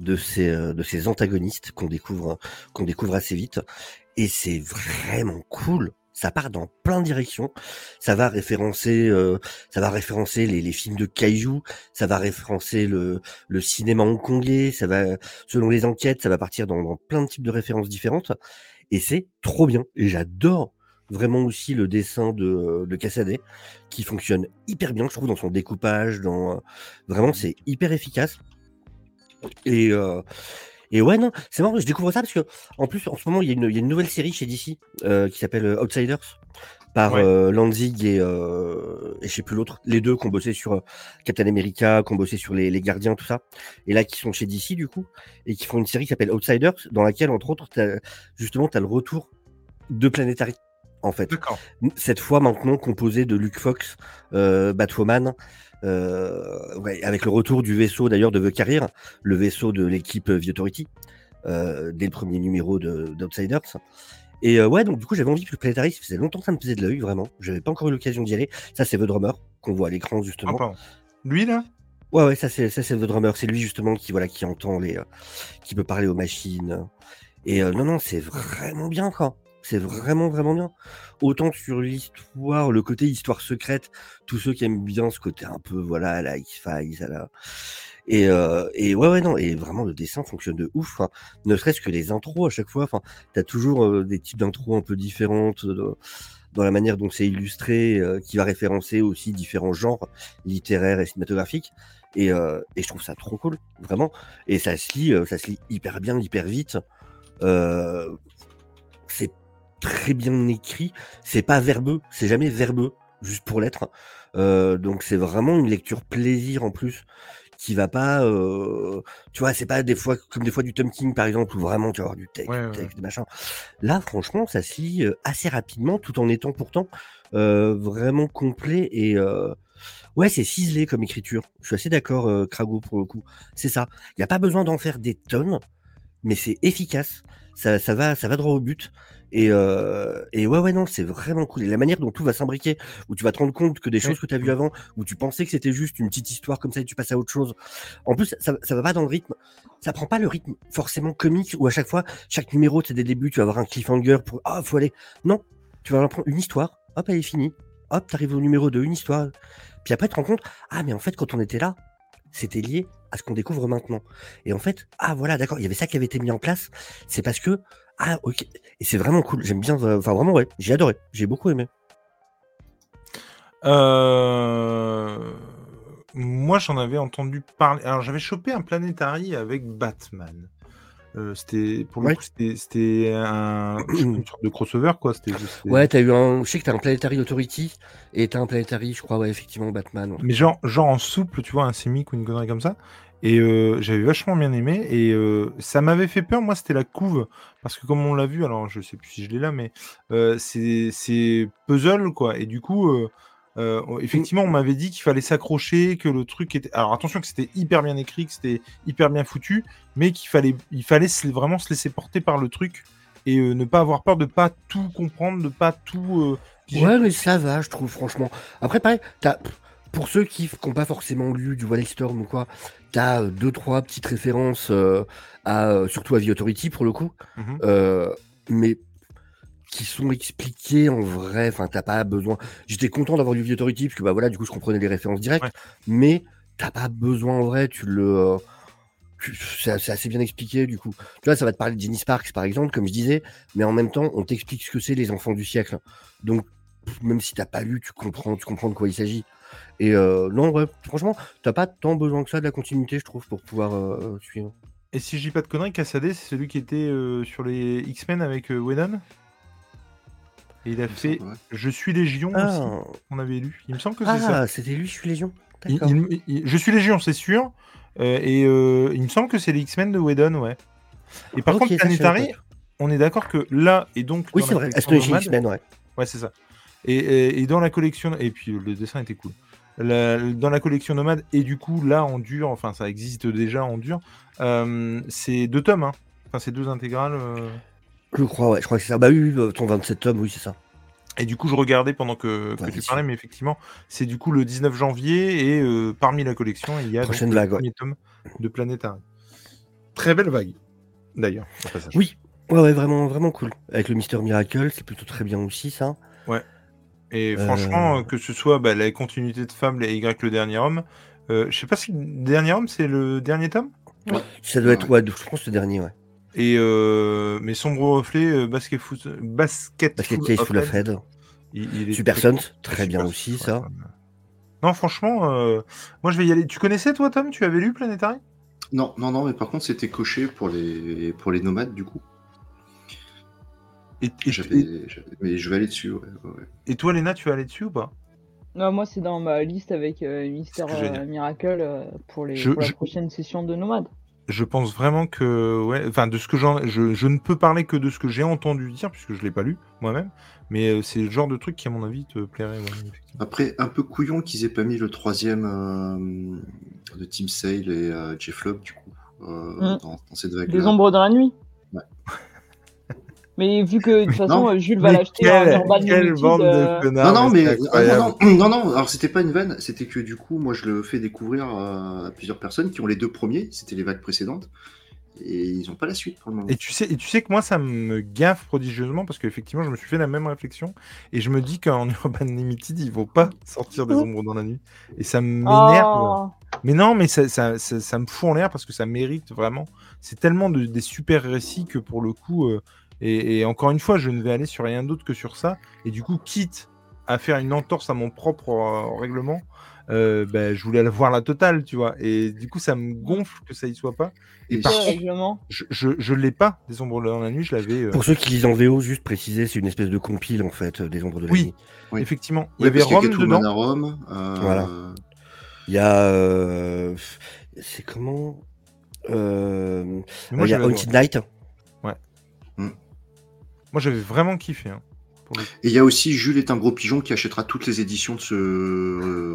de ces, euh, de ces antagonistes qu'on découvre, qu'on découvre assez vite. Et c'est vraiment cool. Ça part dans plein de directions. Ça va référencer, euh, ça va référencer les, les, films de kaiju. Ça va référencer le, le cinéma hongkongais. Ça va, selon les enquêtes, ça va partir dans, plein de types de références différentes. Et c'est trop bien. Et j'adore vraiment aussi le dessin de, de Cassaday qui fonctionne hyper bien, je trouve, dans son découpage. Dans vraiment, c'est hyper efficace. Et, euh, et ouais, non, c'est marrant, je découvre ça parce que, en plus, en ce moment, il y a une, il y a une nouvelle série chez DC euh, qui s'appelle euh, Outsiders par Lanzig et, et je sais plus l'autre, les deux qui ont bossé sur Captain America, qui ont bossé sur les, les, Gardiens, tout ça, et là qui sont chez DC du coup, et qui font une série qui s'appelle Outsiders, dans laquelle, entre autres, as, justement, tu as le retour de Planetary en fait. Cette fois maintenant composé de Luke Fox, Batwoman, euh, ouais, avec le retour du vaisseau d'ailleurs de The Carrier, le vaisseau de l'équipe The Authority, euh, dès le premier numéro d'Outsiders. Et ouais, donc du coup, j'avais envie que Planetary, ça faisait longtemps que ça me faisait de l'œil, vraiment. J'avais pas encore eu l'occasion d'y aller. Ça, c'est The Drummer, qu'on voit à l'écran, justement. Ah, lui, là? Ouais, ouais, ça, c'est The Drummer. C'est lui, justement, qui, voilà, qui entend les. qui peut parler aux machines. Et non, non, c'est vraiment bien, quoi. C'est vraiment, vraiment bien. Autant sur l'histoire, le côté histoire secrète, tous ceux qui aiment bien ce côté un peu, voilà, la X-Files, la... Et, euh, et ouais, ouais, non, et vraiment le dessin fonctionne de ouf. Hein. Ne serait-ce que les intros à chaque fois. Enfin, t'as toujours euh, des types d'intros un peu différentes euh, dans la manière dont c'est illustré, euh, qui va référencer aussi différents genres littéraires et cinématographiques. Et, et je trouve ça trop cool, vraiment. Et ça se lit, ça se lit hyper bien, hyper vite. c'est très bien écrit. C'est pas verbeux, c'est jamais verbeux, juste pour l'être. Euh, donc c'est vraiment une lecture plaisir en plus qui va pas, euh, tu vois, c'est pas des fois comme des fois du Tom King par exemple où vraiment tu vas avoir du texte, du texte des machins. Là, franchement, ça se lit euh, assez rapidement tout en étant pourtant vraiment complet et ouais, c'est ciselé comme écriture. Je suis assez d'accord, Crago pour le coup. C'est ça. Il n'y a pas besoin d'en faire des tonnes, mais c'est efficace. Ça, ça va, ça va droit au but. Et, euh, et ouais, ouais, non, c'est vraiment cool. Et la manière dont tout va s'imbriquer, où tu vas te rendre compte que des choses que tu as vues avant, où tu pensais que c'était juste une petite histoire comme ça et tu passes à autre chose. En plus, ça, ça va pas dans le rythme. Ça prend pas le rythme forcément comique où à chaque fois, chaque numéro, c'est des débuts, tu vas avoir un cliffhanger pour ah, faut aller. Non, tu vas prendre une histoire, hop, elle est finie. Hop, t'arrives au numéro 2, une histoire. Puis après, tu te rends compte, ah, mais en fait, quand on était là, c'était lié à ce qu'on découvre maintenant. Et en fait, ah voilà, d'accord, il y avait ça qui avait été mis en place. C'est parce que ah, ok. Et c'est vraiment cool. J'aime bien. Euh, enfin, vraiment, ouais. J'ai adoré. J'ai beaucoup aimé. Euh, moi, j'en avais entendu parler. Alors, j'avais chopé un Planetary avec Batman. Euh, c'était pour le coup, c'était un une sorte de crossover quoi. C'était Ouais, t'as eu un. Je sais que t'as un Planetary Authority et t'as un Planetary, je crois, ouais, effectivement, Batman. Mais genre, genre en souple, tu vois, un sémic ou une connerie comme ça. Et euh, j'avais vachement bien aimé. Et euh, ça m'avait fait peur, moi, c'était la couve. Parce que comme on l'a vu, alors je sais plus si je l'ai là, mais euh, c'est puzzle, quoi. Et du coup, effectivement, on m'avait dit qu'il fallait s'accrocher, que le truc était. Alors attention, que c'était hyper bien écrit, que c'était hyper bien foutu, mais qu'il fallait, il fallait vraiment se laisser porter par le truc et ne pas avoir peur de pas tout comprendre, de pas tout. ouais, mais ça va, je trouve, franchement. Après, pareil, as pour ceux qui n'ont pas forcément lu du Wall Storm ou quoi, tu as euh, deux, trois petites références euh, à, euh, surtout à The Authority pour le coup, mhm. mais qui sont expliquées en vrai. Enfin, t'as pas besoin. J'étais content d'avoir lu The Authority parce que bah voilà, du coup, je comprenais les références directes, mais t'as pas besoin en vrai. Tu le c'est assez bien expliqué du coup. Tu vois, ça va te parler de Jenny Sparks par exemple, comme je disais, mais en même temps, on t'explique ce que c'est les enfants du siècle. Donc, même si t'as pas lu, tu comprends, tu comprends de quoi il s'agit. Et euh, non, ouais, franchement, t'as pas tant besoin que ça de la continuité, je trouve, pour pouvoir euh, suivre. Et si je dis pas de conneries, Cassadé, c'est celui qui était euh, sur les X-Men avec Whedon? Et il a fait Je suis Légion ah. aussi, qu'on avait lu. Il me semble que c'est ça. Ah, c'était lui, Je suis Légion. je suis Légion, c'est sûr. et il me semble que c'est les X-Men de Whedon, ouais. Et par contre, Planetary, on est d'accord que là, et donc. Oui, c'est vrai, X-Men, ouais. Ouais, c'est ça. Et, et, dans la collection, et puis le dessin était cool dans la collection nomade, et du coup, là, en dur, enfin, ça existe déjà en dur, euh, c'est deux tomes, hein. Enfin, c'est deux intégrales. Euh. Je crois, ouais, je crois que c'est ça. Bah oui, ton 27 tomes, oui, c'est ça. Et du coup, je regardais pendant que, tu parlais, mais effectivement, c'est du coup le 19 janvier, et euh, parmi la collection, il y a Prochaine le premier tome de Planétarium. Très belle vague, d'ailleurs. Oui, ouais, ouais, vraiment, vraiment cool. Avec le Mister Miracle, c'est plutôt très bien aussi, ça. Ouais. Et franchement, euh. que ce soit bah, la continuité de Fable et Y le dernier homme, euh, je sais pas si le dernier homme c'est le dernier tome? Ça doit être, ouais, je pense, le dernier, ouais. Et euh, mais Sombre Reflet, euh, Basket Foot, Basket, basket Case Full of Head. Il, Super Sons, très bien aussi, ça. Non, franchement, moi je vais y aller. Tu connaissais toi, Tom? Tu avais lu Planetary? Non, non, non, mais par contre c'était coché pour les, pour les nomades du coup. Et, Mais je vais aller dessus. Et toi, Léna, tu vas aller dessus ou pas? Non, moi, c'est dans ma liste avec euh, Mister euh, Miracle euh, pour, les, la prochaine session de Nomade. Je pense vraiment que, ouais, enfin, de ce que j'en, je, ne peux parler que de ce que j'ai entendu dire puisque je l'ai pas lu moi-même, mais c'est le genre de truc qui, à mon avis, te plairait. Après, un peu couillon qu'ils aient pas mis le troisième de Team Sale et Jeff Love du coup mm. dans, cette vague. Les ombres dans la nuit. Mais vu que de toute façon, Jules va l'acheter en Urban Quelle bande de euh, connards. Non, non, mais non, non, non, non, alors c'était pas une vanne, c'était que du coup, moi je le fais découvrir à plusieurs personnes qui ont les deux premiers, c'était les vagues précédentes et ils n'ont pas la suite pour le moment. Et tu sais, et tu sais que moi, ça me gaffe prodigieusement parce qu'effectivement, je me suis fait la même réflexion et je me dis qu'en Urban Limited, ils vont pas sortir des ombres dans la nuit et ça m'énerve. Oh. Mais non, mais ça, ça, ça, me fout en l'air parce que ça mérite vraiment. C'est tellement de, des super récits que pour le coup, euh, et, encore une fois, je ne vais aller sur rien d'autre que sur ça. Et du coup, quitte à faire une entorse à mon propre euh, règlement, euh, ben, je voulais voir la totale, tu vois. Et du coup, ça me gonfle que ça y soit pas. Et par contre, je, je, je l'ai pas, des ombres dans la nuit, je l'avais. Euh Pour ceux qui lisent en VO, juste préciser, c'est une espèce de compile en fait, des ombres de la nuit. Oui, effectivement. Il y avait Rome dedans. À Rome, euh, Voilà. Il y a. C'est comment? Il y a Haunted Night. Ouais. Hmm. Moi, j'avais vraiment kiffé. Hein. Et il y a aussi Jules est un gros pigeon qui achètera toutes les éditions de ce. Euh,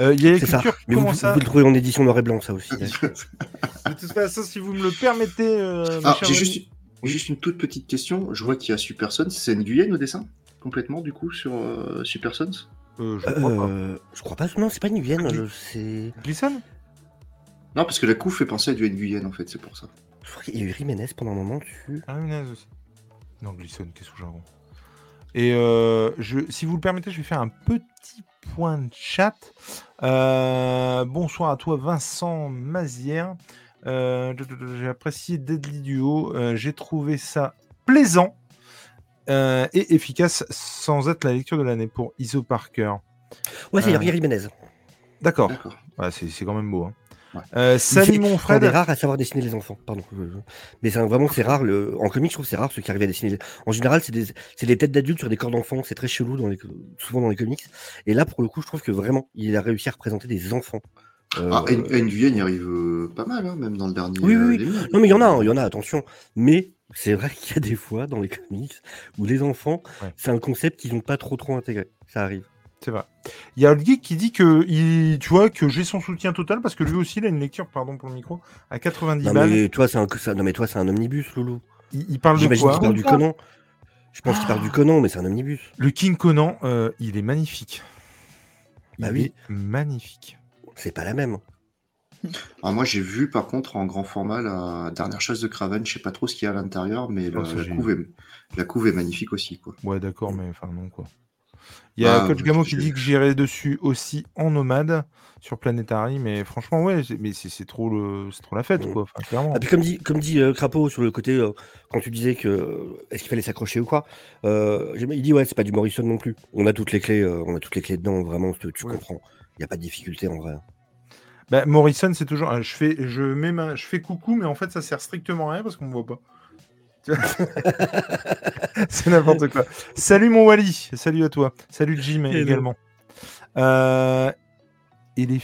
euh, il y a l'écriture. Mais vous, ça... vous, le trouvez en édition noir et blanc, ça aussi. de toute façon, si vous me le permettez. Euh, ah, j'ai juste, juste, une toute petite question. Je vois qu'il y a Super Sons. C'est une Guyenne au dessin Complètement, du coup, sur Super Sons je, crois pas. je crois pas. Non, c'est pas une Guyenne. C'est. Glisson Non, parce que la coupe fait penser à du Guyenne, en fait, c'est pour ça. Je crois qu'il y a eu Jiménez pendant un moment dessus. Ah, Jiménez aussi. Non, Glisson, qu'est-ce que j'avoue et euh, je, si vous le permettez, je vais faire un petit point de chat. Euh, bonsoir à toi, Vincent Mazière. Euh, j'ai apprécié Deadly Duo. J'ai trouvé ça plaisant et efficace sans être la lecture de l'année pour Iso Parker. Ouais, c'est Yuri Menez. D'accord. Ouais, c'est quand même beau. Hein. Euh, salut mon frère. C'est rare à savoir dessiner les enfants, pardon. Mais vraiment, c'est rare. Le... En comics, je trouve c'est rare ceux qui arrivent à dessiner. En général, c'est des... des têtes d'adultes sur des corps d'enfants. C'est très chelou, dans les... souvent dans les comics. Et là, pour le coup, je trouve que vraiment, il a réussi à représenter des enfants. Euh... Ah, y arrive euh, pas mal, hein, même dans le dernier. Oui, oui, oui. Non, mais il y en a, il y en a, attention. Mais c'est vrai qu'il y a des fois dans les comics où les enfants, c'est un concept qu'ils n'ont pas trop trop intégré. Ça arrive. C'est vrai. Il y a geek qui dit que, il, tu vois, que j'ai son soutien total parce que lui aussi, il a une lecture, pardon pour le micro, à 90 non, balles. Mais toi, c'est un, non, mais toi, c'est un omnibus, Loulou. Il, parle de quoi qu'il parle du Conan. Je pense qu'il parle du Conan, mais c'est un omnibus. Le King Conan, euh, il est magnifique. bah oui. magnifique. C'est pas la même. Ah, moi, j'ai vu par contre en grand format la dernière chasse de Craven. Je sais pas trop ce qu'il y a à l'intérieur, mais oh, la, couve est... la, couve est, magnifique aussi. Quoi. Ouais, d'accord, mais enfin, non, quoi. Il y a ah, Coach Gamo qui dit que j'irai dessus aussi en nomade sur Planetary, mais franchement, ouais, mais c'est trop, le, trop la fête, quoi. Ah, comme dit, comme dit euh, Crapaud sur le côté, euh, quand tu disais que euh, est-ce qu'il fallait s'accrocher ou quoi, il dit ouais, c'est pas du Morrison non plus. On a toutes les clés, on a toutes les clés dedans, vraiment, tu, comprends. Il n'y a pas de difficulté en vrai. Bah, Morrison, c'est toujours. Je fais, je, mets je fais coucou, mais en fait, ça sert strictement à rien parce qu'on me voit pas. c'est n'importe quoi. Salut mon Wally, salut à toi. Salut Jim également. Euh, et les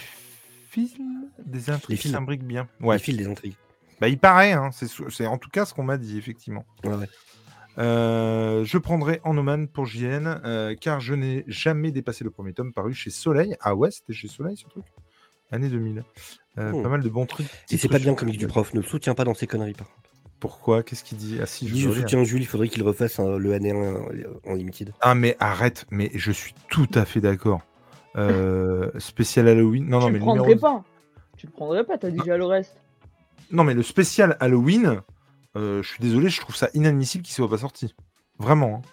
films des intrigues s'imbriquent bien. Ouais. Les fils des intrigues. Bah, il paraît, hein. c'est en tout cas ce qu'on m'a dit, effectivement. Euh, je prendrai en Oman pour JN, euh, car je n'ai jamais dépassé le premier tome paru chez Soleil. Ah ouais, c'était chez Soleil ce truc Année 2000. Pas mal de bons trucs. Et c'est pas bien comme du prof, ne soutient pas dans ces conneries par contre. Pourquoi? Qu'est-ce qu'il dit? Ah si, je, soutiens Jules, il faudrait qu'il refasse le N1 en limited. Ah mais arrête, mais je suis tout à fait d'accord. Euh, spécial Halloween. Non, tu non, mais le prendrais pas. Tu le prendrais pas, t'as déjà le reste. Non, mais le spécial Halloween, euh, je suis désolé, je trouve ça inadmissible qu'il soit pas sorti. Vraiment. Hein.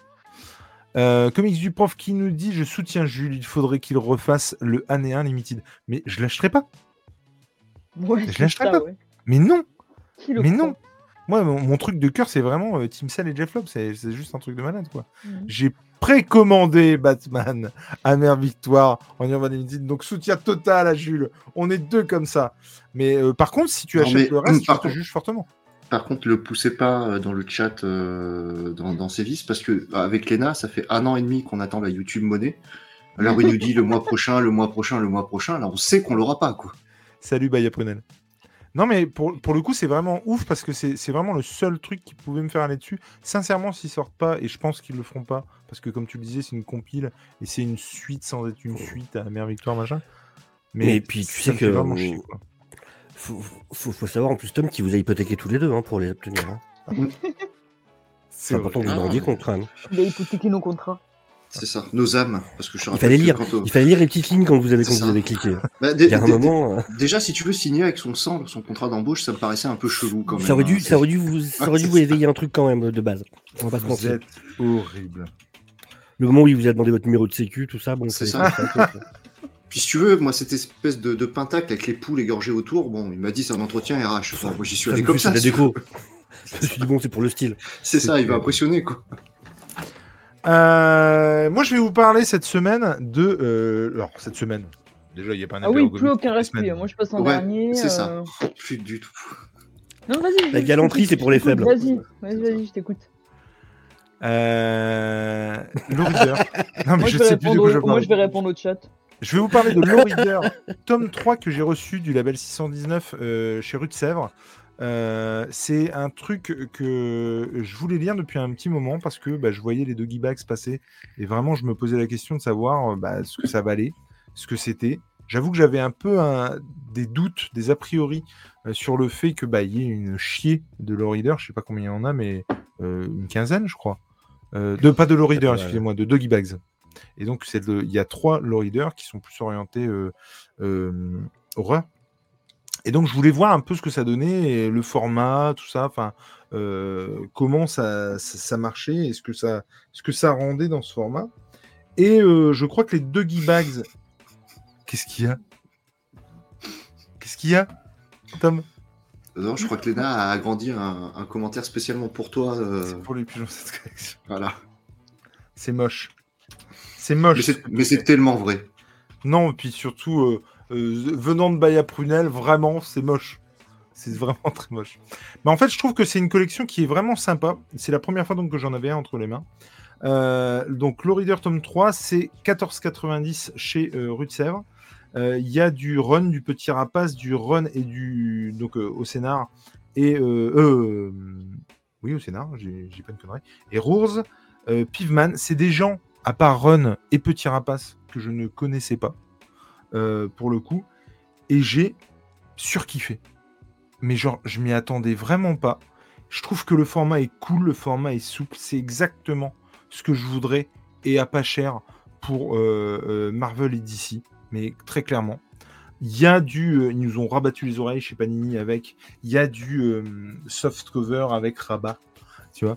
Euh, comics du prof qui nous dit Je soutiens Jules, il faudrait qu'il refasse le année 1 Limited. Mais je l'achèterai pas. Ouais, je l'achèterai pas. Mais non. Mais non. Moi, mon, truc de cœur, c'est vraiment euh, Team Cell et Jeff Lobb. C'est juste un truc de malade, quoi. Mhm. J'ai précommandé Batman à Mère Victoire en Urban Limited. Donc, soutien total à Jules. On est deux comme ça. Mais euh, par contre, si tu achètes le reste, tu te juges fortement. Par contre, le poussez pas euh, dans le chat dans, dans ses vices parce que avec Lena, ça fait un an et demi qu'on attend la YouTube monnaie. Alors il nous dit le mois prochain, le mois prochain, le mois prochain. Alors on sait qu'on l'aura pas, quoi. Salut Baya Prunel. Non, mais pour, le coup, c'est vraiment ouf parce que c'est vraiment le seul truc qui pouvait me faire aller dessus. Sincèrement, s'ils sortent pas, et je pense qu'ils le feront pas, parce que comme tu le disais, c'est une compile et c'est une suite sans être une suite à Mère Victoire, machin. Mais, puis tu sais que. Vraiment faut, faut, savoir en plus, Tom, qui vous a hypothéqué tous les deux hein, pour les obtenir. Hein. C'est important de vous rendiez compte quand même. Il a hypothéqué nos contrats. C'est ça, nos âmes. Parce que je il, fallait lire, il fallait lire les petites lignes quand vous avez, quand vous avez cliqué. Bah, il y a un moment. Déjà, si tu veux signer avec son sang, son contrat d'embauche, ça me paraissait un peu chelou quand même. Ça aurait dû, hein. ça aurait dû vous, ça aurait dû vous éveiller un truc quand même de base. On va pas se mentir. horrible. Le moment où il vous a demandé votre numéro de sécu, tout ça, bon, c'est ça. Puis si tu veux, moi, cette espèce de, de pentacle avec les poules égorgées autour, bon, il m'a dit c'est un entretien RH. Enfin, moi, j'y suis allé comme ça. la déco. je me suis dit, bon, c'est pour le style. C'est ça, il va impressionner, quoi. Euh, moi, je vais vous parler cette semaine de. Euh, alors, cette semaine. Déjà, il n'y a pas un Ah oui, plus aucun respect. Moi, je passe en dernier. C'est ça. Euh. Plus du tout. Non, vas-y. La galanterie, c'est pour les faibles. Vas-y, vas-y, je t'écoute. Euh... Reader. non, mais moi, je, sais plus de quoi je parle. Moi, je vais répondre au chat. Je vais vous parler de Low Reader, tome 3 que j'ai reçu du label 619 euh, chez Rue de Sèvres. Euh, c'est un truc que je voulais lire depuis un petit moment parce que bah, je voyais les doggy bags passer et vraiment je me posais la question de savoir euh, bah, ce que ça valait, ce que c'était. J'avoue que j'avais un peu des doutes, des a priori sur le fait que bah, y ait une chier de low reader, je sais pas combien il y en a, mais une quinzaine, je crois. de pas de low reader, excusez-moi, de doggy bags. Et donc, il y a trois low readers qui sont plus orientés euh, euh, horreur. Et donc, je voulais voir un peu ce que ça donnait, le format, tout ça, enfin, euh, comment ça, ça, marchait, et ce que ça, ce que ça rendait dans ce format. Et je crois que les deux bags. Qu'est-ce qu'il y a? Qu'est-ce qu'il y a, Tom? Non, je crois que Léna a agrandi un, un commentaire spécialement pour toi. C'est pour les pigeons cette collection. Voilà. C'est moche. C'est moche. Mais c'est tellement vrai. Non, et puis surtout, euh, euh, venant de Baya Prunel, vraiment, c'est moche. C'est vraiment très moche. Mais en fait, je trouve que c'est une collection qui est vraiment sympa. C'est la première fois donc, que j'en avais un entre les mains. Euh, donc, Reader tome 3, c'est 14,90 chez euh, Rue de Sèvres. Il y a du run, du petit rapace, du run et du. Donc, au scénar. Et. oui, au scénar, j'ai pas une connerie. Et Rours, Pivman, c'est des gens à part Run et Petit Rapace, que je ne connaissais pas, euh, pour le coup, et j'ai surkiffé. Mais genre, je m'y attendais vraiment pas. Je trouve que le format est cool, le format est souple, c'est exactement ce que je voudrais, et à pas cher pour euh, euh, Marvel et DC, mais très clairement. Il y a du. ils nous ont rabattu les oreilles chez Panini avec. Il y a du soft cover avec rabat. Tu vois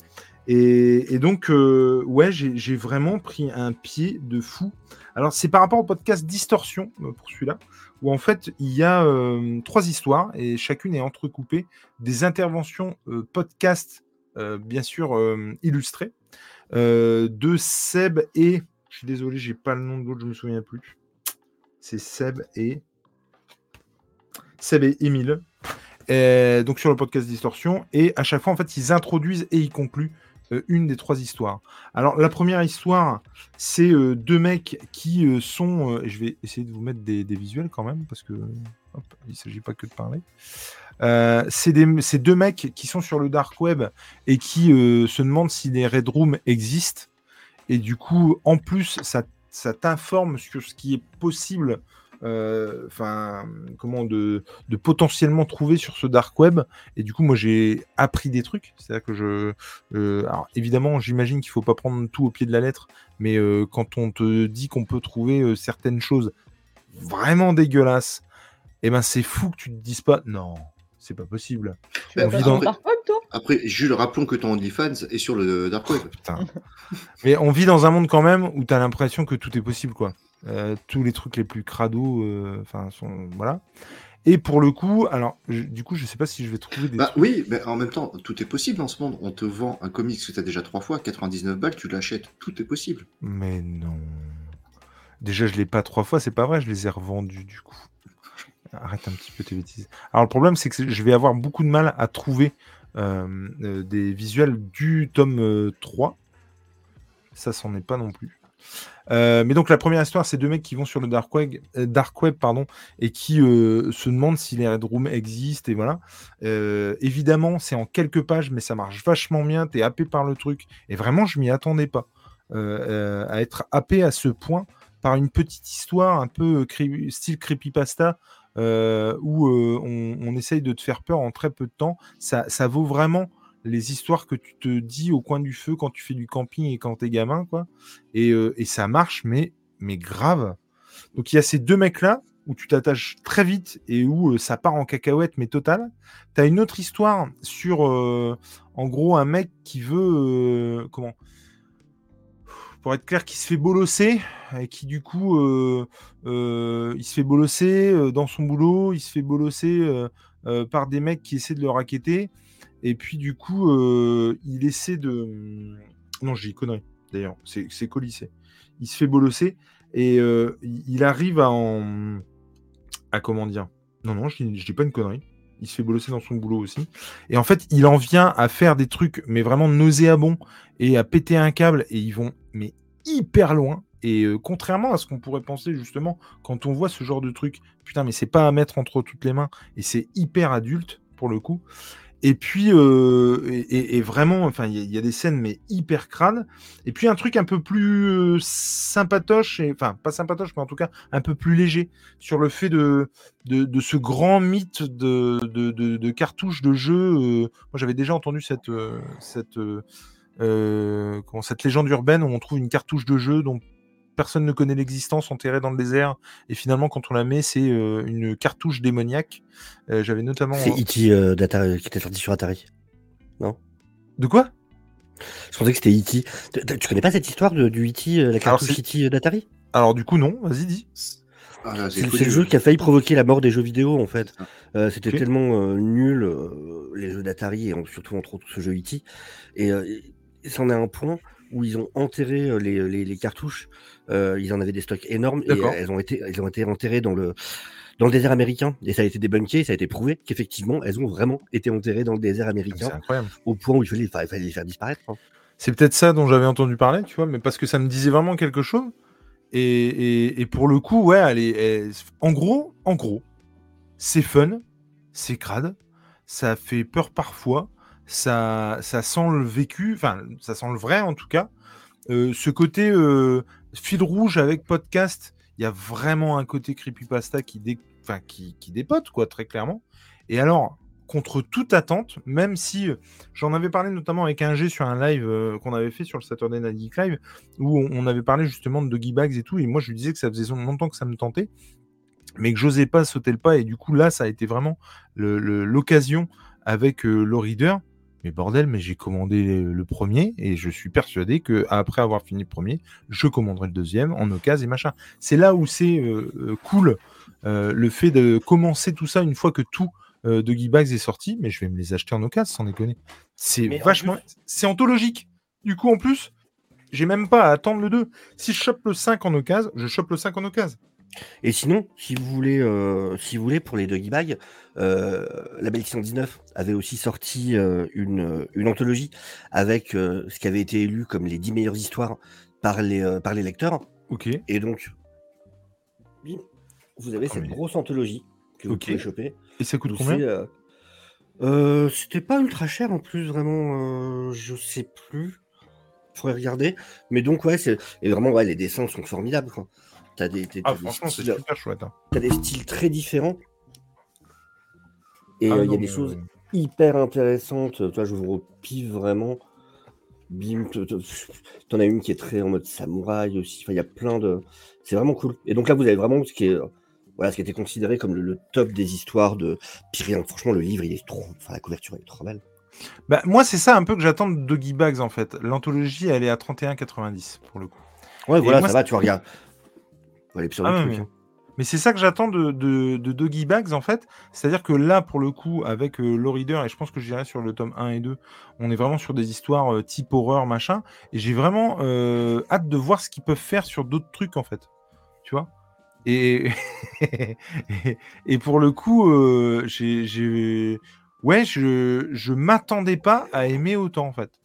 et, donc, euh, ouais, j'ai vraiment pris un pied de fou. Alors, c'est par rapport au podcast Distorsion, euh, pour celui-là, où en fait, il y a euh, trois histoires et chacune est entrecoupée des interventions podcast, bien sûr, illustrées, de Seb et. Je suis désolé, j'ai pas le nom de l'autre, je me souviens plus. C'est Seb et. Seb et Emile. donc sur le podcast Distorsion. Et à chaque fois, en fait, ils introduisent et ils concluent euh, une des trois histoires. Alors, la première histoire, c'est euh, deux mecs qui euh, sont. je vais essayer de vous mettre des, visuels quand même, parce que il ne s'agit pas que de parler. c'est deux mecs qui sont sur le dark web et qui se demandent si des red rooms existent. Et du coup, en plus, ça, t'informe sur ce qui est possible euh, enfin, comment de, de, potentiellement trouver sur ce dark web. Et du coup, moi, j'ai appris des trucs. C'est-à-dire que je, euh, alors évidemment, j'imagine qu'il faut pas prendre tout au pied de la lettre, mais euh, quand on te dit qu'on peut trouver certaines choses vraiment dégueulasses, et eh ben c'est fou que tu te dises pas non. C'est pas possible. Après, Jules, rappelons que ton OnlyFans est sur le Dark Web. Mais on vit dans un monde quand même où tu as l'impression que tout est possible, quoi. Euh, tous les trucs les plus crado, euh, enfin, sont voilà. Et pour le coup, alors, du coup, je sais pas si je vais trouver des. Bah, oui, mais en même temps, tout est possible dans ce monde. On te vend un comics que tu as déjà trois fois, 99 balles, tu l'achètes. Tout est possible. Mais non. Déjà, je l'ai pas trois fois, c'est pas vrai, je les ai revendus du coup. Arrête un petit peu tes bêtises. Alors, le problème, c'est que je vais avoir beaucoup de mal à trouver euh, des visuels du tome 3. Ça, c'en est pas non plus. Euh, mais donc la première histoire, c'est deux mecs qui vont sur le dark web, euh, pardon, et qui euh, se demandent si les red rooms existent et voilà. évidemment, c'est en quelques pages, mais ça marche vachement bien. T'es happé par le truc et vraiment, je m'y attendais pas à être happé à ce point par une petite histoire un peu style creepypasta. où on, essaye de te faire peur en très peu de temps, ça, ça vaut vraiment les histoires que tu te dis au coin du feu quand tu fais du camping et quand t'es gamin, quoi. Et, et ça marche, mais, mais grave. Donc il y a ces deux mecs-là où tu t'attaches très vite et où ça part en cacahuète, mais total. Tu as une autre histoire sur, en gros, un mec qui veut. comment? Pour être clair, qui se fait bolosser et qui du coup, il se fait bolosser dans son boulot, il se fait bolosser par des mecs qui essaient de le raqueter, et puis du coup, il essaie de... Mmh, non, j'ai connerie, d'ailleurs, c'est colissé. Il se fait bolosser, et il arrive à en... à comment dire? Non, non, je dis pas une connerie il se fait bolosser dans son boulot aussi. Et en fait, il en vient à faire des trucs, mais vraiment nauséabonds, et à péter un câble, et ils vont mais hyper loin. Et euh, contrairement à ce qu'on pourrait penser justement quand on voit ce genre de truc, putain, mais c'est pas à mettre entre toutes les mains, et c'est hyper adulte pour le coup. Et puis, euh, et, vraiment, enfin, il y, a des scènes, mais hyper crânes. Et puis, un truc un peu plus euh, sympatoche, enfin, pas sympatoche, mais en tout cas, un peu plus léger, sur le fait de, de, ce grand mythe de, de, de cartouches de jeu. Euh, moi, j'avais déjà entendu cette, cette, cette légende urbaine où on trouve une cartouche de jeu dont personne ne connaît l'existence, enterrée dans le désert. Et finalement, quand on la met, c'est euh, une cartouche démoniaque. Euh, j'avais notamment. C'est E.T. Euh, qui était sorti sur Atari. Non? De quoi? Je pensais que c'était E.T. Tu connais pas cette histoire de, du E.T., la cartouche E.T. d'Atari? Alors, du coup, non. Vas-y, dis. Ah, c'est le jeu qui a faili provoquer la mort des jeux vidéo en fait. C'était tellement nul les jeux d'Atari et surtout entre autres ce jeu E.T. Et, c'en est un point où ils ont enterré les, les cartouches euh, ils en avaient des stocks énormes et elles ont été, elles ont été enterrées dans le dans le désert américain et ça a été débunké, ça a été prouvé qu'effectivement elles ont vraiment été enterrées dans le désert américain au point où il fallait, fallait les faire disparaître. Hein. C'est peut-être ça dont j'avais entendu parler, tu vois, mais parce que ça me disait vraiment quelque chose. Et, et, pour le coup, ouais, elle en gros, en gros, c'est fun, c'est crade, ça fait peur parfois, ça, ça sent le vécu, enfin, ça sent le vrai en tout cas. Euh, ce côté euh, fil rouge avec podcast, il y a vraiment un côté creepypasta qui, enfin, qui, qui dépote, quoi, très clairement. Et alors, contre toute attente, même si euh, j'en avais parlé notamment avec un G sur un live qu'on avait fait sur le Saturday Night Geek Live, où on, avait parlé justement de Doggy Bags et tout, et moi je lui disais que ça faisait longtemps que ça me tentait, mais que j'osais pas sauter le pas, et du coup là, ça a été vraiment l'occasion avec euh, Reader mais bordel, mais j'ai commandé le premier et je suis persuadé que après avoir fini le premier, je commanderai le deuxième en occasion et machin. C'est là où c'est euh, euh, cool euh, le fait de commencer tout ça une fois que tout de Guy est sorti, mais je vais me les acheter en occasion sans déconner. C'est vachement. C'est anthologique. Du coup, en plus, j'ai même pas à attendre le 2. Si je chope le 5 en occasion, je chope le 5 en occasion. Et sinon, si vous voulez, si vous voulez pour les Doggy Bag, euh, la Belle 19 avait aussi sorti euh, une, une, anthologie avec ce qui avait été élu comme les 10 meilleures histoires par les, par les lecteurs. Ok. Et donc, vous avez cette grosse anthologie que vous pouvez choper. Et ça coûte combien C'était pas ultra cher en plus, vraiment. je sais plus. Faudrait regarder. Mais donc, ouais, c'est et vraiment, ouais, les dessins sont formidables. Quoi des, ah, franchement, c'est super chouette. Hein. T'as des styles très différents. Et ah euh, il y a des choses hyper intéressantes. Toi, je vous repille vraiment. Bim, t'en as une qui est très en mode samouraï aussi. Enfin, il y a plein de. C'est vraiment cool. Et donc là, vous avez vraiment ce qui est. Voilà, ce qui était considéré comme le, top des histoires de Pyrénées. Franchement, le livre, il est trop. Enfin, la couverture, est trop belle. Bah, moi, c'est ça un peu que j'attends de Doggy Bags en fait. L'anthologie, elle est à 31,90 pour le coup. Ouais, voilà, ça va, tu regardes. Ah hein. Mais... c'est ça que j'attends de, Doggy Bags en fait. C'est-à-dire que là, pour le coup, avec euh, Reader, et je pense que j'irai sur le tome 1 et 2, on est vraiment sur des histoires euh, type horreur, machin. Et j'ai vraiment euh, hâte de voir ce qu'ils peuvent faire sur d'autres trucs en fait. Tu vois? Et... et pour le coup, euh, j'ai. Ouais, je, je m'attendais pas à aimer autant en fait.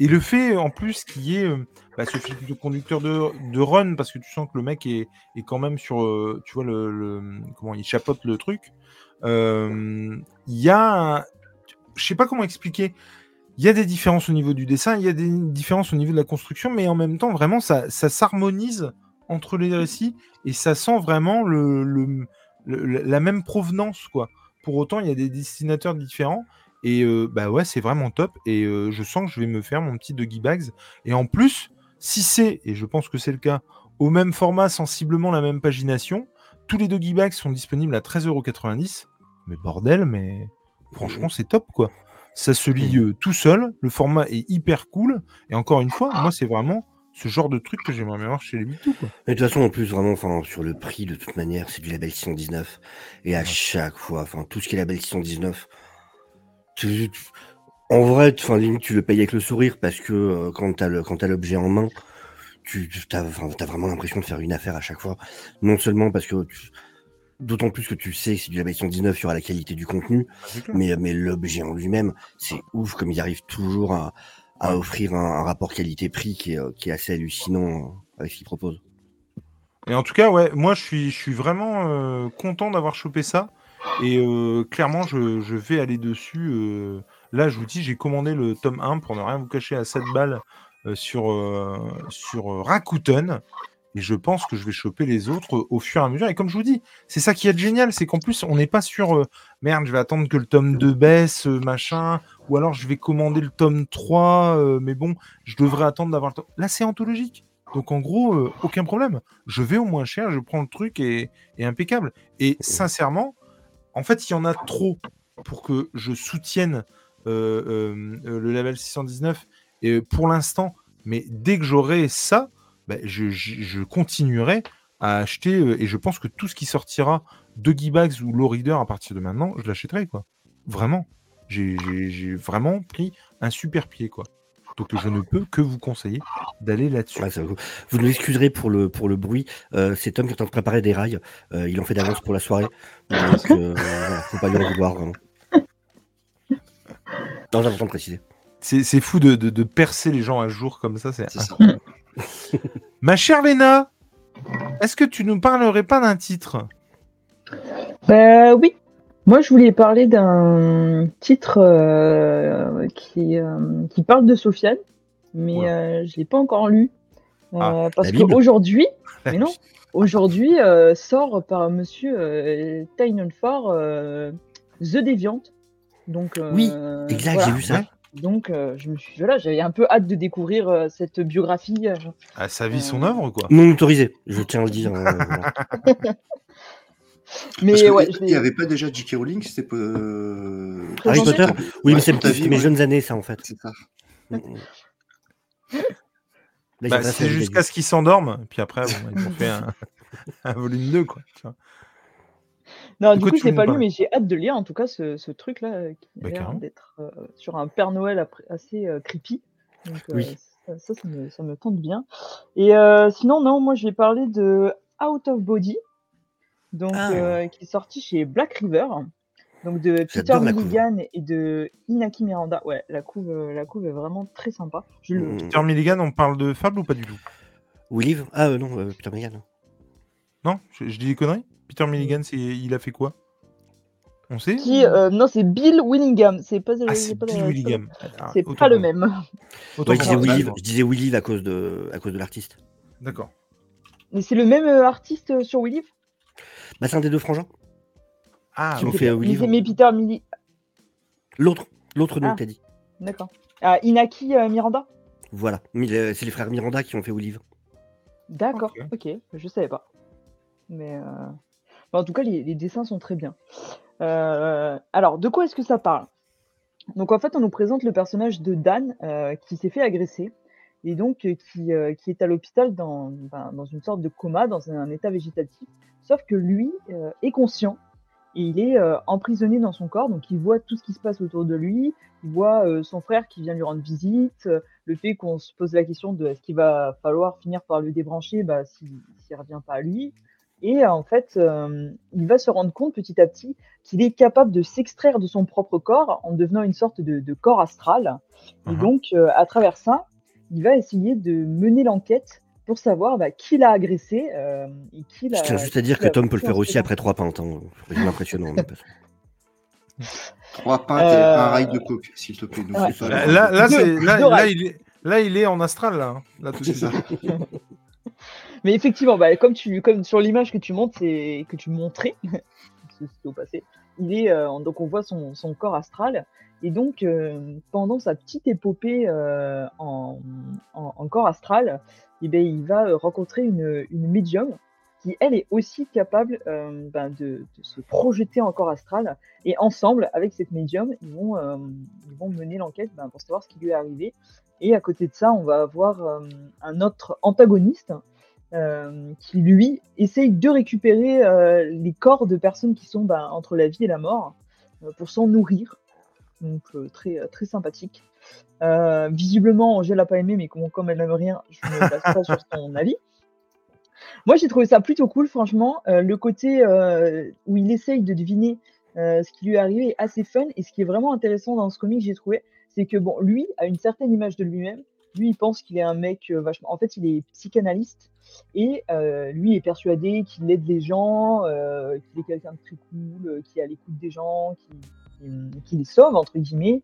Et le fait en plus qu'il y ait euh, bah, ce fil de conducteur de, run, parce que tu sens que le mec est, quand même sur, euh, tu vois, le, comment il chapote le truc. Euh, il y a, je sais pas comment expliquer. Il y a des différences au niveau du dessin, il y a des différences au niveau de la construction, mais en même temps, vraiment, ça, ça s'harmonise entre les récits et ça sent vraiment le, la même provenance, quoi. Pour autant, il y a des dessinateurs différents Et bah ouais, c'est vraiment top. Et je sens que je vais me faire mon petit Doggy Bags. Et en plus, si c'est, et je pense que c'est le cas, au même format, sensiblement la même pagination, tous les Doggy Bags sont disponibles à 13,90€. Mais bordel, mais franchement, c'est top quoi. Ça se lit tout seul, le format est hyper cool. Et encore une fois, moi, c'est vraiment ce genre de truc que j'aimerais bien voir chez les Bitou. Mais de toute façon, en plus, vraiment, enfin, sur le prix, de toute manière, c'est du label 619. Et à chaque fois, enfin, tout ce qui est label 619, en vrai, enfin, limite, tu le payes avec le sourire parce que euh, quand tu as l'objet en main, tu as, vraiment l'impression de faire une affaire à chaque fois. Non seulement parce que D'autant plus que tu sais que c'est du label 119 sur la qualité du contenu, ah, mais, mais l'objet en lui-même, c'est ouf comme il arrive toujours à, à offrir un, rapport qualité-prix qui est, qui est, assez hallucinant euh, avec ce qu'il propose. Et en tout cas, ouais, moi je suis, je suis vraiment euh, content d'avoir chopé ça. Et euh, clairement, je, vais aller dessus. là, je vous dis, j'ai commandé le tome 1 pour ne rien vous cacher à 7 balles sur, sur Rakuten. Et je pense que je vais choper les autres au fur et à mesure. Et comme je vous dis, c'est ça qui est génial, c'est qu'en plus, on n'est pas sur euh, merde, je vais attendre que le tome 2 baisse, euh, machin, ou alors je vais commander le tome 3, euh, mais bon, je devrais attendre d'avoir le tome. Là, c'est anthologique. Donc en gros, aucun problème. Je vais au moins cher, je prends le truc et impeccable. Et sincèrement, en fait, il y en a trop pour que je soutienne le label 619 et pour l'instant. Mais dès que j'aurai ça, bah, je, continuerai à acheter, euh, et je pense que tout ce qui sortira de Bags ou Low Reader à partir de maintenant, je l'achèterai. Vraiment. J'ai vraiment pris un super pied, quoi. Donc je ne peux que vous conseiller d'aller là-dessus. vous nous excuserez pour le, pour le bruit. Euh, c'est Tom qui est en train de préparer des rails. Euh, il en fait d'avance pour la soirée. Donc, euh, faut pas lui en vouloir. Vraiment. Non, j'ai de préciser. C'est fou de, de, percer les gens à jour comme ça, c'est. Ma chère Léna, est-ce que tu nous parlerais pas d'un titre? Bah, Oui. Moi, je voulais parler d'un titre euh, qui, euh, qui parle de Sofiane, mais euh, je ne l'ai pas encore lu. Ah, parce qu'aujourd'hui, mais non, aujourd'hui sort par monsieur Ford The Deviant. Donc, oui, exact, j'ai vu ça. Donc, euh, je me suis voilà, j'avais un peu hâte de découvrir euh, cette biographie. Euh, ah, sa vie, son œuvre, quoi. Non autorisé, je tiens à le dire. mais ouais, il n'y avait pas déjà J.K. Rowling, c'était pas. Harry Potter Oui, mais c'est mes jeunes années, ça, en fait. C'est ça. Mm, mm. bah, c'est jusqu'à ce qu'il s'endorme, puis après, bon, ils ont fait un, un volume 2, quoi. Tu vois. Non, du coup, je l'ai pas lu, mais j'ai hâte de lire en tout cas ce, ce truc-là euh, qui a bah, l'air d'être euh, sur un Père Noël assez euh, creepy. Donc, oui. ça, ça, me, ça, me, tente bien. Et sinon, non, moi je vais parler de Out of Body, donc, ah. qui est sorti chez Black River. Donc de Peter Milligan et de Inaki Miranda. Ouais, la couve, la couve est vraiment très sympa. Hmm. Peter Milligan, on parle de Fable ou pas du tout? Williv Ah non, Peter Milligan. Non, je, je dis des conneries? Peter Milligan, il a fait quoi? On sait Qui, euh, Non, c'est Bill Willingham. C'est pas, ah, c'est pas Bill Willingham. C'est pas le même. je, disais Willy, à cause de, à cause de l'artiste. D'accord. Mais c'est le même euh, artiste euh, sur Willy bah, C'est un des deux frangins. Ah, qui ont fait Willy. Mais Peter. L'autre, l'autre nom ah, t'as dit. D'accord. Ah, Inaki Miranda? Voilà, c'est les frères Miranda qui ont fait Willy. D'accord, ok, okay. je savais pas. Mais en tout cas, les, dessins sont très bien. Euh, alors, de quoi est-ce que ça parle? Donc, en fait, on nous présente le personnage de Dan euh, qui s'est fait agresser et donc euh, qui, qui est à l'hôpital dans, ben, dans une sorte de coma, dans un, état végétatif. Sauf que lui est conscient et il est emprisonné dans son corps, donc il voit tout ce qui se passe autour de lui, il voit son frère qui vient lui rendre visite, le fait qu'on se pose la question de est-ce qu'il va falloir finir par le débrancher bah, s'il ne revient pas à lui. Et en fait, euh, il va se rendre compte petit à petit qu'il est capable de s'extraire de son propre corps en devenant une sorte de, corps astral. Et uh-huh. donc, euh, à travers ça, il va essayer de mener l'enquête pour savoir bah, qui l'a agressé euh, et qui l'a. Je tiens juste à dire que Tom peut le faire aussi après trois pintes. Hein. C'est impressionnant. trois pintes et un rail de coke, s'il te plaît. Là, là, là, il est, là, il est en astral, là. Hein. Là, tout ça. Mais effectivement, bah, comme, tu, comme sur l'image que tu montres, que tu montrais, au passé, il est, donc on voit son, corps astral. Et donc, pendant sa petite épopée en, en, corps astral, eh bien, il va rencontrer une, médium qui, elle, est aussi capable ben, de, de, se projeter en corps astral. Et ensemble, avec cette médium, ils vont, ils vont mener l'enquête ben, pour savoir ce qui lui est arrivé. Et à côté de ça, on va avoir un autre antagoniste euh, qui lui essaye de récupérer euh, les corps de personnes qui sont ben, entre la vie et la mort euh, pour s'en nourrir. Donc très, très sympathique. visiblement, Angèle n'a pas aimé, mais comme, elle n'aime rien, je ne me base pas sur son avis. Moi, j'ai trouvé ça plutôt cool, franchement. le côté où il essaye de deviner ce qui lui est arrivé est assez fun. Et ce qui est vraiment intéressant dans ce comic, j'ai trouvé, c'est que bon, lui a une certaine image de lui-même. Lui, il pense qu'il est un mec vachement. En fait, il est psychanalyste et euh, lui est persuadé qu'il aide les gens, euh, qu'il est quelqu'un de très cool, euh, qui est à l'écoute des gens, qui, les sauve, entre guillemets.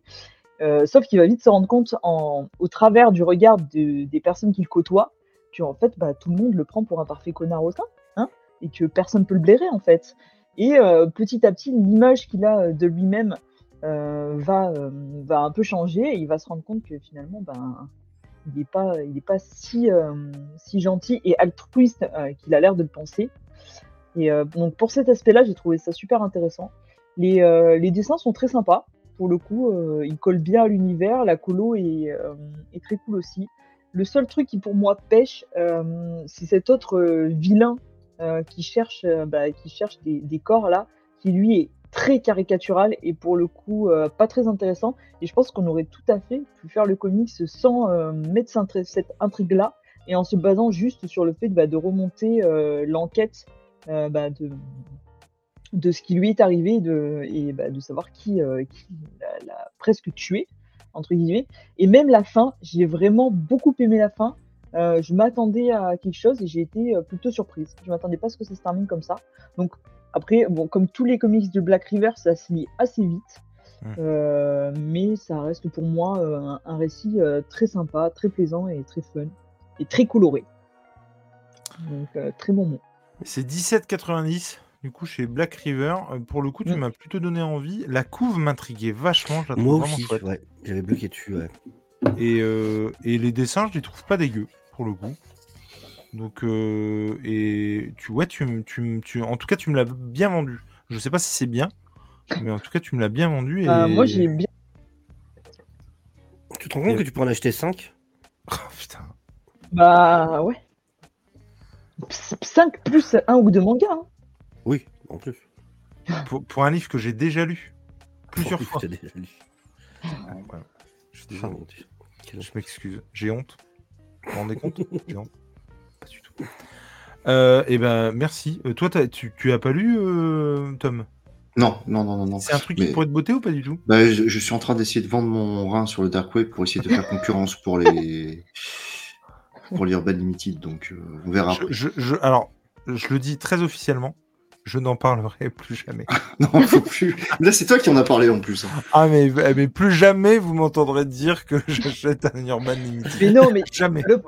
sauf qu'il va vite se rendre compte, au travers du regard des personnes qu'il côtoie, que fait, bah, tout le monde le prend pour un parfait connard au sein, hein, et que personne ne peut le blairer, en fait. Et petit à petit, l'image qu'il a de lui-même va, va un peu changer, et il va se rendre compte que finalement, ben, il n'est pas, il pas si, euh, si gentil et altruiste euh, qu'il a l'air de le penser. Et euh, donc pour cet aspect-là, j'ai trouvé ça super intéressant. Les, les, dessins sont très sympas. Pour le coup, ils collent bien à l'univers. La colo est, est, très cool aussi. Le seul truc qui pour moi pêche, c'est cet autre vilain qui cherche, bah, qui cherche des, des, corps là, qui lui est très caricatural et pour le coup euh, pas très intéressant. Et je pense qu'on aurait tout à fait pu faire le comics sans euh, mettre cette intrigue-là et en se basant juste sur le fait bah, de remonter euh, l'enquête bah, de, de ce qui lui est arrivé de, et bah, de savoir qui, qui l'a presque tué, entre guillemets. Et même la fin, j'ai vraiment beaucoup aimé la fin. je m'attendais à quelque chose et j'ai été plutôt surprise. Je m'attendais pas à ce que ça se termine comme ça. Donc après, bon, comme tous les comics de Black River, ça se lit assez vite. Mmh. Euh, mais ça reste pour moi euh, un, récit euh, très sympa, très plaisant et très fun. Et très coloré. Donc, très bon mot. C'est 17,90 du coup chez Black River. pour le coup, tu mmh. m'as plutôt donné envie. La couve m'intriguait vachement. Je moi aussi, ouais. j'avais bloqué dessus. Ouais. Et, et les dessins, je les trouve pas dégueux pour le coup. Donc, euh, et tu, ouais, tu, tu, tu, en tout cas, tu me l'as bien vendu. Je sais pas si c'est bien, mais en tout cas, tu me l'as bien vendu. Et... Euh, moi, j'ai bien. Tu te rends compte que tu peux en acheter 5 Oh putain. Bah ouais. 5 plus un ou deux mangas. Hein. Oui, en plus. Pour, un livre que j'ai déjà lu. Plusieurs fois. Déjà lu. Je, je m'excuse. J'ai honte. Vous vous rendez compte? J'ai honte. Euh, eh ben, merci. Euh, toi, tu, tu as pas lu, euh, Tom? Non, non, non, non. C'est un truc qui pourrait te botter ou pas du tout? Bah, je, suis en train d'essayer de vendre mon rein sur le dark web pour essayer de faire concurrence pour les pour l'Urban Limited. Donc, on verra. je, alors, je le dis très officiellement je n'en parlerai plus jamais. non, faut plus. Là, c'est toi qui en as parlé en plus. Hein. Ah, mais, mais plus jamais vous m'entendrez dire que j'achète un Urban Limited. Mais non, mais jamais. Le,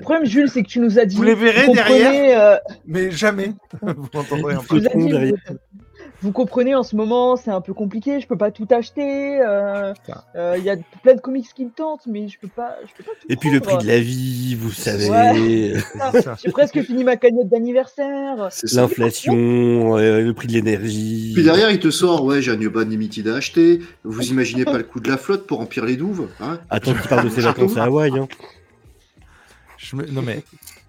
problème, Jules, c'est que tu nous as dit. Vous les verrez derrière, euh, mais jamais vous m'entendrez en plus vous comprenez, en ce moment, c'est un peu compliqué. Je peux pas tout acheter. Euh, euh, il y a plein de comics qui me tentent, mais je peux pas. Je peux pas Et puis le prix de la vie, vous savez. J'ai presque fini ma cagnotte d'anniversaire. L'inflation, euh, le prix de l'énergie. Puis derrière, il te sort, ouais, j'ai un Urban Limited à acheter. Vous imaginez pas le coût de la flotte pour remplir les douves hein Attends, tu parles de ses vacances à Hawaï. Hein. Je me... Non mais,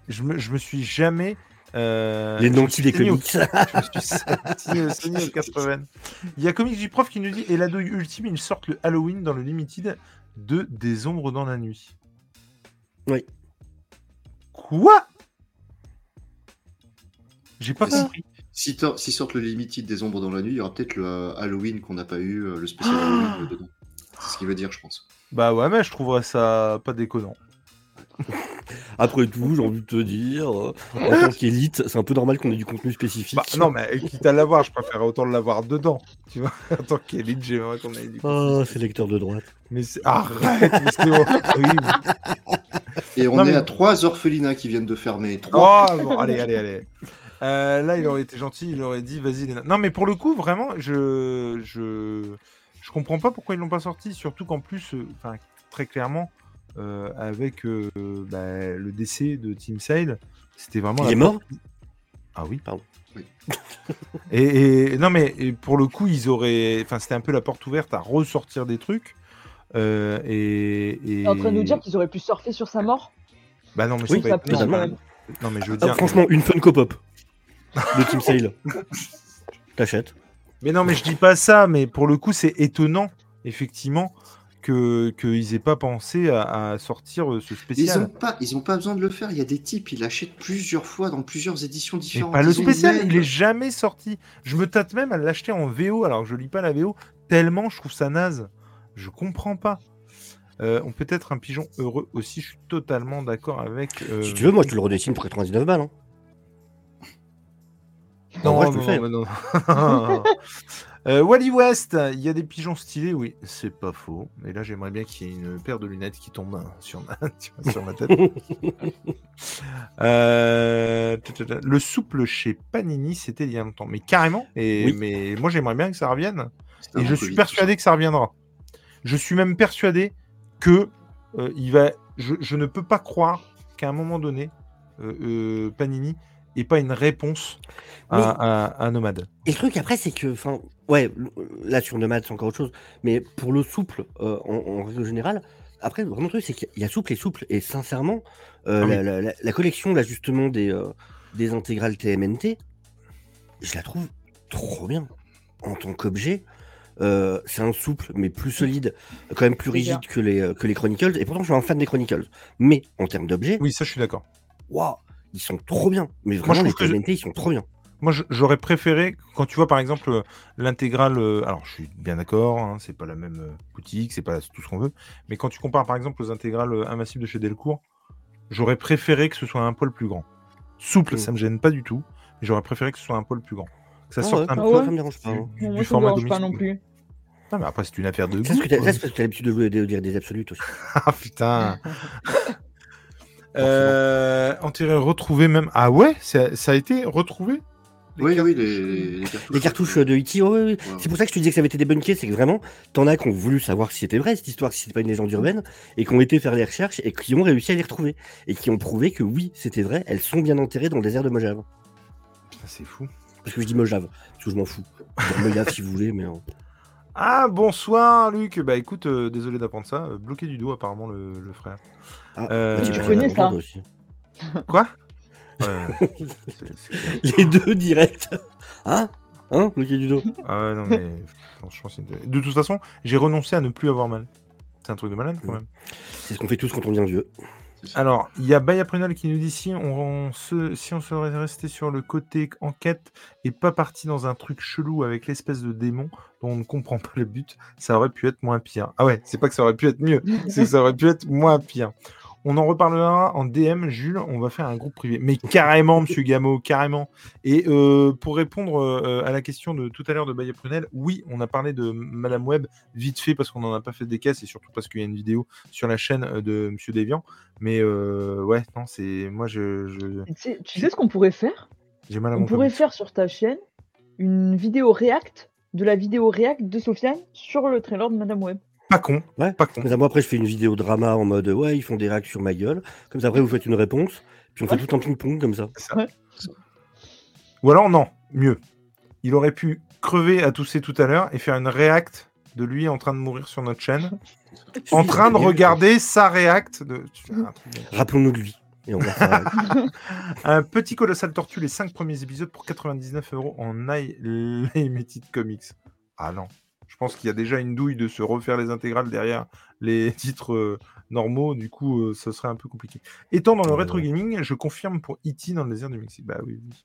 je me, je me suis jamais euh, les noms des comics. Il y a Comics du prof qui nous dit Et l'ado ultime, ils sortent le Halloween dans le Limited de Des ombres dans la nuit. Oui. Quoi? J'ai pas compris. Si, si sortent le Limited des ombres dans la nuit, il y aura peut-être le euh, Halloween qu'on n'a pas eu, euh, le spécial Halloween dedans. C'est ce qu'il veut dire, je pense. Bah ouais, mais je trouverais ça pas déconnant. Après tout, j'ai envie de te dire, euh, en tant qu'élite, c'est un peu normal qu'on ait du contenu spécifique. Bah, non, mais quitte à l'avoir, je préfère autant l'avoir dedans. Tu vois, en tant qu'élite, j'aimerais qu'on ait du contenu. Oh, c'est lecteur de droite. Mais c'est. Arrête, c'est horrible. Et on est à trois orphelinats qui viennent de fermer. Trois. Oh, bon, allez, allez, allez. Euh, là, il aurait été gentil, il aurait dit vas-y. Non, mais pour le coup, vraiment, je. Je, je comprends pas pourquoi ils l'ont pas sorti. Surtout qu'en plus, euh, enfin, très clairement, euh, avec bah, le décès de Team Sale, c'était vraiment. Il est mort? Ah oui, pardon. et, non, mais pour le coup, ils auraient. Enfin, c'était un peu la porte ouverte à ressortir des trucs. et, et... en train de nous dire qu'ils auraient pu surfer sur sa mort? Bah non, mais c'est pas non, mais je veux ah, franchement, une Funko Pop de Team Sale. T'achètes. Mais non, mais je dis pas ça, mais pour le coup, c'est étonnant, effectivement, qu'ils que aient pas pensé à, sortir euh, ce spécial. Ils ont pas, ils ont pas besoin de le faire. Il y a des types, ils l'achètent plusieurs fois dans plusieurs éditions différentes. pas le spécial, il est jamais sorti. Je me tâte même à l'acheter en VO, alors que je lis pas la VO, tellement je trouve ça naze. Je comprends pas. Euh, on peut être un pigeon heureux aussi, je suis totalement d'accord avec. Euh, si tu veux, moi je te le redessine pour 99 balles. Hein. Non, non, je non, non, euh, Wally West, il y a des pigeons stylés, oui, c'est pas faux. Mais là, j'aimerais bien qu'il y ait une paire de lunettes qui tombe hein, sur ma, sur ma tête. le souple chez Panini, c'était il y a longtemps. Mais carrément, et, mais moi, j'aimerais bien que ça revienne. Et je suis persuadé que ça reviendra. Je suis même persuadé que euh, il va. Je, ne peux pas croire qu'à un moment donné, euh, euh, Panini n'ait pas une réponse à, Nomade. Et le truc après, c'est que, enfin, ouais, là sur Nomade, c'est encore autre chose. Mais pour le souple, en, règle générale, après, vraiment, le truc, c'est qu'il y a souple et souple. Et sincèrement, ah la, collection, là, justement, des, des intégrales TMNT, je la trouve trop bien en tant qu'objet. Euh, c'est un souple, mais plus solide, quand même plus rigide que les, euh, que les Chronicles. Et pourtant, je suis un fan des Chronicles. Mais en termes d'objets. Oui, ça, je suis d'accord. Waouh, ils sont trop bien. Mais vraiment, les TMNT, ils sont trop bien. Moi, j'aurais préféré, quand tu vois par exemple euh, l'intégrale, alors je suis bien d'accord, hein, c'est pas la même boutique, c'est pas tout ce qu'on veut, mais quand tu compares par exemple aux intégrales invincibles de chez Delcourt, j'aurais préféré que ce soit un poil plus grand. Souple, mm. ça me gêne pas du tout, mais j'aurais préféré que ce soit un poil plus grand. Que ça ah sorte un ah peu ça me dérange pas, du, hein. format pas non plus. Non, mais après, c'est une affaire de. C'est parce que tu as l'habitude de, dire des absolutes aussi. ah putain euh, Enterré, retrouvé même. Ah ouais ça, a été retrouvé? Oui, oui, les, les, cartouches. de E.T. oui, oui. C'est pour ça que je te disais que ça avait été débunké, c'est que vraiment, t'en as qui ont voulu savoir si c'était vrai cette histoire, si c'était pas une légende urbaine, et qui ont été faire des recherches et qui ont réussi à les retrouver. Et qui ont prouvé que oui, c'était vrai, elles sont bien enterrées dans le désert de Mojave. C'est fou. Parce que je dis Mojave, parce que je m'en fous. Mojave si vous voulez, mais. Ah, bonsoir, Luc. Bah écoute, euh, désolé d'apprendre ça. Euh, bloqué du dos, apparemment, le, frère. Ah, euh, tu connais ça Quoi? Les deux directs. Hein? Hein Bloqué du dos. Ah ouais, non, mais franchement, c'est... De toute façon, j'ai renoncé à ne plus avoir mal. C'est un truc de malade, quand même. C'est ce qu'on fait tous quand on devient vieux. Alors, il y a Baya Prunal qui nous dit si on, se, si on serait resté sur le côté enquête et pas parti dans un truc chelou avec l'espèce de démon dont on ne comprend pas le but, ça aurait pu être moins pire. Ah ouais, c'est pas que ça aurait pu être mieux, c'est que ça aurait pu être moins pire. On en reparlera en DM, Jules. On va faire un groupe privé. Mais carrément, monsieur Gameau, carrément. Et euh, pour répondre euh, à la question de tout à l'heure de Baye Prunel, oui, on a parlé de Madame Web vite fait parce qu'on n'en a pas fait des caisses et surtout parce qu'il y a une vidéo sur la chaîne euh, de monsieur Deviant. Mais ouais, non, c'est. Moi, je. Tu sais, ce qu'on pourrait faire? J'ai mal On pourrait faire sur ta chaîne une vidéo react de la vidéo react de Sofiane sur le trailer de Madame Web. Pas con. Ouais. Pas con. moi, après, je fais une vidéo drama en mode ouais, ils font des racks sur ma gueule. Comme ça, après, vous faites une réponse. Puis on fait tout un ping-pong comme ça. Ou alors, non, mieux. Il aurait pu crever à tousser tout à l'heure et faire une react de lui en train de mourir sur notre chaîne. en train de regarder sa react. De... Rappelons-nous de lui. Et on va un petit colossal tortue, les 5 premiers épisodes pour 99 euros en Limited Comics. Ah non. Je pense qu'il y a déjà une douille de se refaire les intégrales derrière les titres euh, normaux. Du coup, euh, ce serait un peu compliqué. Étant dans le rétro gaming, je confirme pour E.T. dans le désert du Mexique. Bah oui, oui.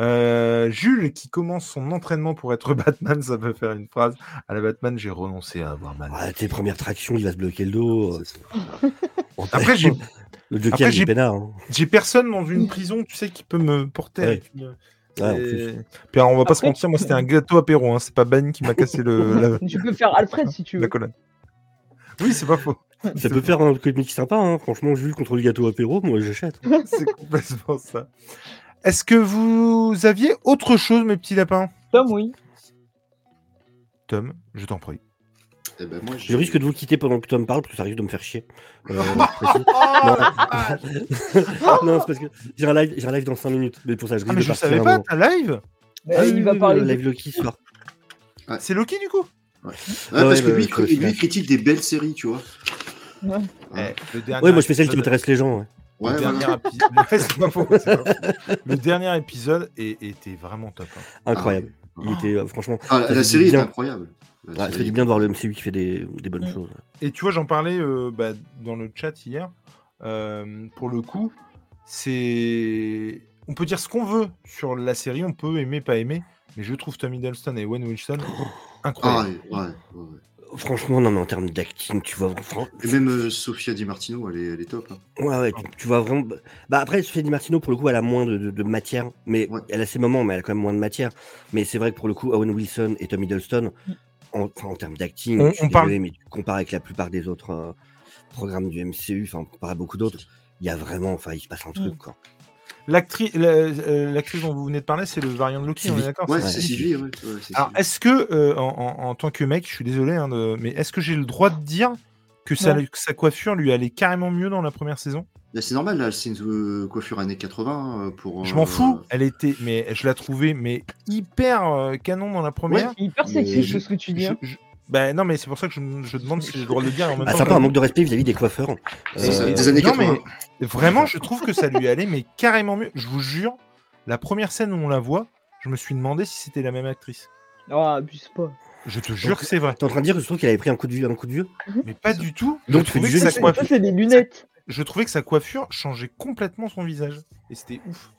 Euh, Jules qui commence son entraînement pour être Batman, ça peut faire une phrase. À la Batman, j'ai renoncé à avoir mal. Ah, tes premières tractions, il va se bloquer le dos. Après, j'ai. Le Joker, j'ai hein. J'ai personne dans une prison, tu sais, qui peut me porter puis on va pas se mentir, moi c'était un gâteau apéro, hein. c'est pas Ben qui m'a cassé le. Tu peux faire Alfred si tu veux. La colonne. Oui, c'est pas faux. Ça peut faire un comique sympa, hein. franchement, Jules contre le gâteau apéro, moi j'achète. c'est complètement ça. Est-ce que vous aviez autre chose, mes petits lapins? Tom, oui. Tom, je t'en prie. Eh ben je risque de vous quitter pendant que Tom parle parce que ça risque de me faire chier. Euh, non, c'est parce que j'ai un, live, un live dans 5 minutes. Mais pour ça, je ah, mais je savais pas, t'as live ah, Il va parler. live Loki ce soir. C'est Loki du coup ouais. parce que lui, lui critique des belles séries, tu vois. Ouais, ouais moi je fais celle qui m'intéresse les gens. Ouais. le, dernier le, dernier épisode était vraiment top. Hein. Incroyable. Il était euh, franchement. Ah, la série est incroyable. Ça fait du bien de voir le MCU qui fait des, des bonnes choses. Et tu vois, j'en parlais euh, bah, dans le chat hier. Euh, pour le coup, c'est. On peut dire ce qu'on veut sur la série, on peut aimer, pas aimer, mais je trouve Tom Hiddleston et Wayne Wilson incroyables. Ah, ouais, ouais, Franchement, non, mais en termes d'acting, tu vois. Et même euh, Sofia Di Martino, elle est, elle est top. Hein. Ouais, ouais, tu, vois vraiment. Bah après, Sofia Di Martino, pour le coup, elle a moins de, matière, mais elle a ses moments, mais elle a quand même moins de matière. Mais c'est vrai que pour le coup, Owen Wilson et Tom Hiddleston, en, en termes d'acting, on, parle... mais tu compares avec la plupart des autres euh, programmes du MCU, enfin, comparé à beaucoup d'autres, il y a vraiment, enfin, il se passe un truc, mm. quoi. Euh, l'actrice dont vous venez de parler, c'est le variant de Loki, on est d'accord Ouais, c'est Sylvie. Alors, est-ce que, euh, en, tant que mec, je suis désolé, hein, mais est-ce que j'ai le droit de dire que, sa coiffure lui allait carrément mieux dans la première saison? C'est normal, là, c'est une euh, coiffure années 80 pour. Je m'en fous, elle était, mais je la trouvais mais hyper canon dans la première. hyper sexy, je... ce que tu dis. Hein. Ben non, mais c'est pour ça que je, je demande si j'ai le droit de le dire. En même ah, c'est un peu un manque de respect vis-à-vis des coiffeurs. Euh, des années non, mais vraiment, je trouve que ça lui allait, mais carrément mieux. Je vous jure, la première scène où on la voit, je me suis demandé si c'était la même actrice. Oh, abuse pas. Je te jure que c'est vrai. T'es en train de dire que je trouve qu'elle avait pris un coup de vieux, un coup de vieux Mais pas du tout. Donc tu fais du jeu. Ça, c'est des lunettes. Je trouvais que sa coiffure changeait complètement son visage. Et c'était ouf.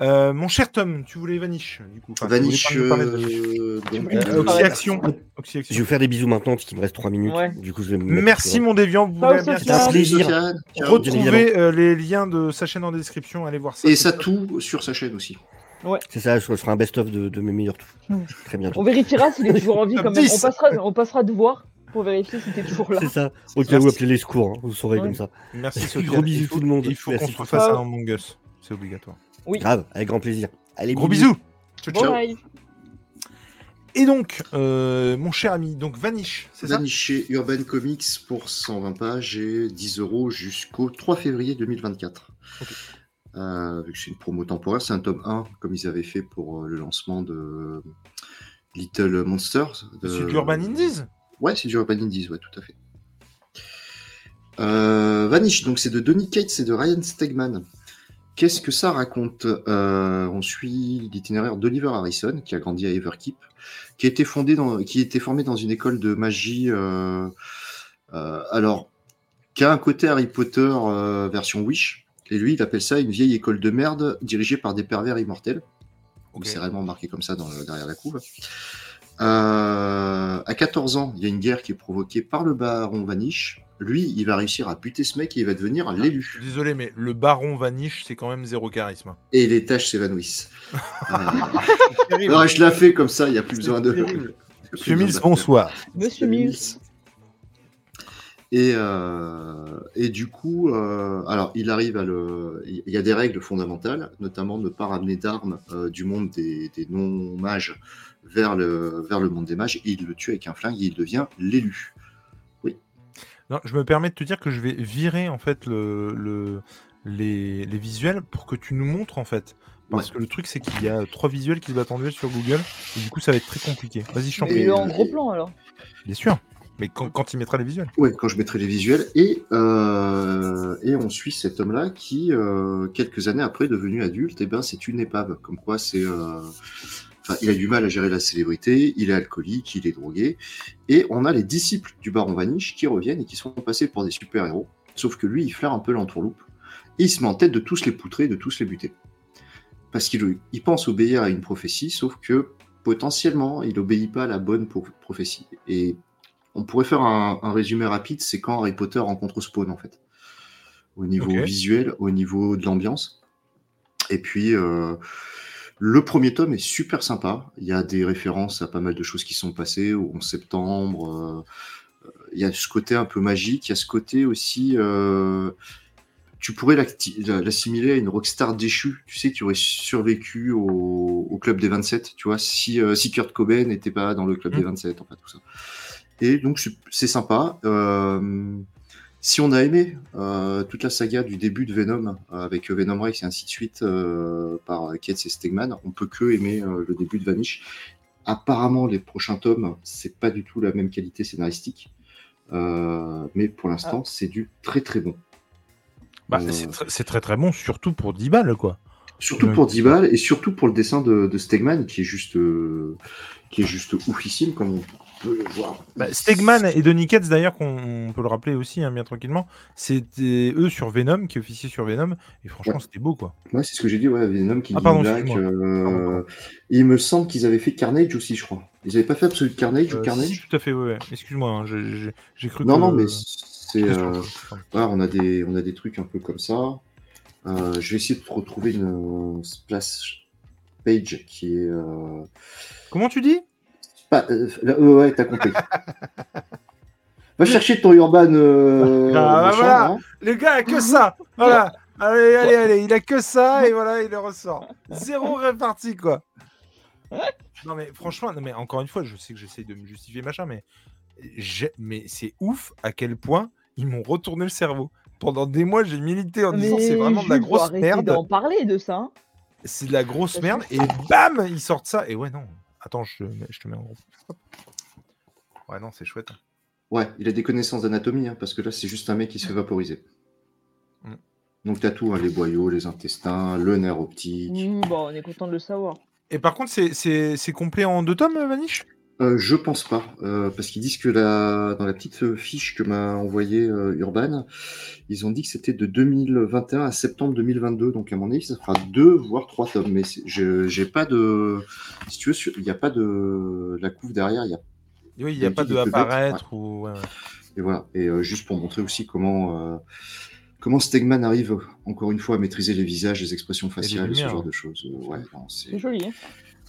Euh, mon cher Tom, tu voulais Vanish, du coup. Vanish, euh, euh, Oxyaction. Je vais vous faire des bisous maintenant, parce qu'il me reste 3 minutes. Du coup, je vais merci, mon déviant. Vous C'est un plaisir. Retrouvez les liens de sa chaîne en description. Allez voir ça. Et ça tout sur sa chaîne aussi. Ouais. C'est ça, je ferai un best-of de, mes meilleurs tout. Très bien. On vérifiera s'il est toujours en vie quand même. On passera, on passera de voir pour vérifier si t'es toujours là. C'est ça. Au cas où, appelez les secours. Hein. Vous saurez comme ça. Merci. Gros bisous tout le monde. Il faut qu'on se fasse un Among Us. C'est obligatoire. Oui. Grave, avec grand plaisir. Allez, gros bisous. Ciao, ciao. Et donc, euh, mon cher ami, donc Vanish, c'est ça? Vanish chez Urban Comics pour 120 pages et 10 euros jusqu'au 3 février 2024. Euh, vu que c'est une promo temporaire, c'est un tome 1 comme ils avaient fait pour euh, le lancement de Little Monsters. De... C'est Urban Indies? Ouais, c'est du Urban Indies, ouais, tout à fait. Vanish, donc c'est de Donny Cates et de Ryan Stegman. Qu'est-ce que ça raconte euh, On suit l'itinéraire d'Oliver Harrison, qui a grandi à Everkeep, qui a été, fondé dans, qui était formé dans une école de magie, euh, euh, alors, qui a un côté Harry Potter version Wish, et lui, il appelle ça une vieille école de merde dirigée par des pervers immortels. Donc c'est réellement marqué comme ça dans, derrière la couve. À 14 ans, il y a une guerre qui est provoquée par le baron Vanish, lui, il va réussir à buter ce mec et il va devenir l'élu. Désolé, mais le baron Vanish, c'est quand même zéro charisme. Et les tâches s'évanouissent. Alors, je l'ai fait comme ça, il n'y a plus besoin de. Monsieur Mills, bonsoir. Monsieur Mills. Et, euh, et du coup, euh, alors il arrive à le. Il y a des règles fondamentales, notamment ne pas ramener d'armes euh, du monde des, non-mages vers le, vers le monde des mages. Et il le tue avec un flingue et il devient l'élu. Non, je me permets de te dire que je vais virer en fait le, les, visuels pour que tu nous montres en fait. Parce que le truc c'est qu'il y a trois visuels qui se battent en duel sur Google et du coup ça va être très compliqué. Vas-y, je t'en prie. en gros plan alors. Bien sûr. Mais quand, quand il mettra les visuels. Oui, quand je mettrai les visuels. Et, euh, et on suit cet homme-là qui, euh, quelques années après, devenu adulte, et eh ben, c'est une épave. Comme quoi, c'est. Euh, il a du mal à gérer la célébrité, il est alcoolique, il est drogué. Et on a les disciples du baron Vanish qui reviennent et qui sont passés pour des super-héros. Sauf que lui, il flaire un peu l'entourloupe. Et il se met en tête de tous les poutrer, de tous les buter. Parce qu'il il pense obéir à une prophétie, sauf que potentiellement, il n'obéit pas à la bonne prophétie. Et on pourrait faire un, résumé rapide, c'est quand Harry Potter rencontre Spawn, en fait. Au niveau visuel, au niveau de l'ambiance. Et puis, euh, le premier tome est super sympa. Il y a des références à pas mal de choses qui sont passées au 11 septembre. Euh, il y a ce côté un peu magique. Il y a ce côté aussi. Euh, tu pourrais l'assimiler à une rockstar déchue, tu sais, qui aurait survécu au, club des 27, tu vois, si, euh, si Kurt Cobain n'était pas dans le club des 27, mm. enfin tout ça. Et donc c'est sympa. Euh, si on a aimé euh, toute la saga du début de Venom avec Venom Rex et ainsi de suite par Ketz et Stegman, on peut que aimer le début de Vanish. Apparemment, les prochains tomes, c'est pas du tout la même qualité scénaristique, mais pour l'instant, ah. c'est du très très bon. Bah, euh, c'est très très bon, surtout pour 10 balles, quoi. Surtout pour 10 balles et surtout pour le dessin de, Stegman qui est juste euh, qui est juste oufissime comme on peut le voir. Bah, Stegman et Donny Ketz d'ailleurs qu'on peut le rappeler aussi hein, bien tranquillement, c'était eux sur Venom qui officiaient sur Venom et franchement c'était beau quoi. Ouais c'est ce que j'ai dit ouais Venom qui ah, pardon, euh, il me semble qu'ils avaient fait Carnage aussi je crois. Ils avaient pas fait Absolute Carnage ou Carnage Tout à fait ouais. Excuse-moi hein, j'ai cru. Non que, non mais euh, on, a des, on a des trucs un peu comme ça. Euh, je vais essayer de retrouver une splash page qui est. Euh, Comment tu dis? Ouais, t'as compris. Va chercher ton Urban. Ah, bah voilà. Hein. Le gars a que ça. Voilà. Allez, allez, allez. Il a que ça et voilà, il le ressort. Zéro réparti, quoi. Non, mais franchement, non, mais encore une fois, je sais que j'essaye de me justifier, machin, mais, mais c'est ouf à quel point ils m'ont retourné le cerveau. Pendant des mois, j'ai milité en disant c'est vraiment de la grosse merde. d'en parler de ça. Hein. C'est de la grosse merde et bam, ils sortent ça. Et ouais, non. Attends, je, je te mets en gros. Ouais, non, c'est chouette. Hein. Ouais, il a des connaissances d'anatomie, hein, parce que là, c'est juste un mec qui se fait vaporiser. Mm. Donc, t'as tout, les boyaux, les intestins, le nerf optique. bon, on est content de le savoir. Et par contre, c'est complet en deux tomes, Vanish euh, je pense pas, euh, parce qu'ils disent que la, dans la petite fiche que m'a envoyée euh, Urban, ils ont dit que c'était de 2021 à septembre 2022. Donc à mon avis, ça fera deux voire trois tomes. Mais je j'ai pas de, si tu veux, il n'y a pas de la couve derrière. Il y a, oui, il n'y a pas de apparaître ou. Et voilà. Et juste pour montrer aussi comment comment Stegman arrive encore une fois à maîtriser les visages, les expressions faciales, ce genre de choses. Ouais, c'est joli. Hein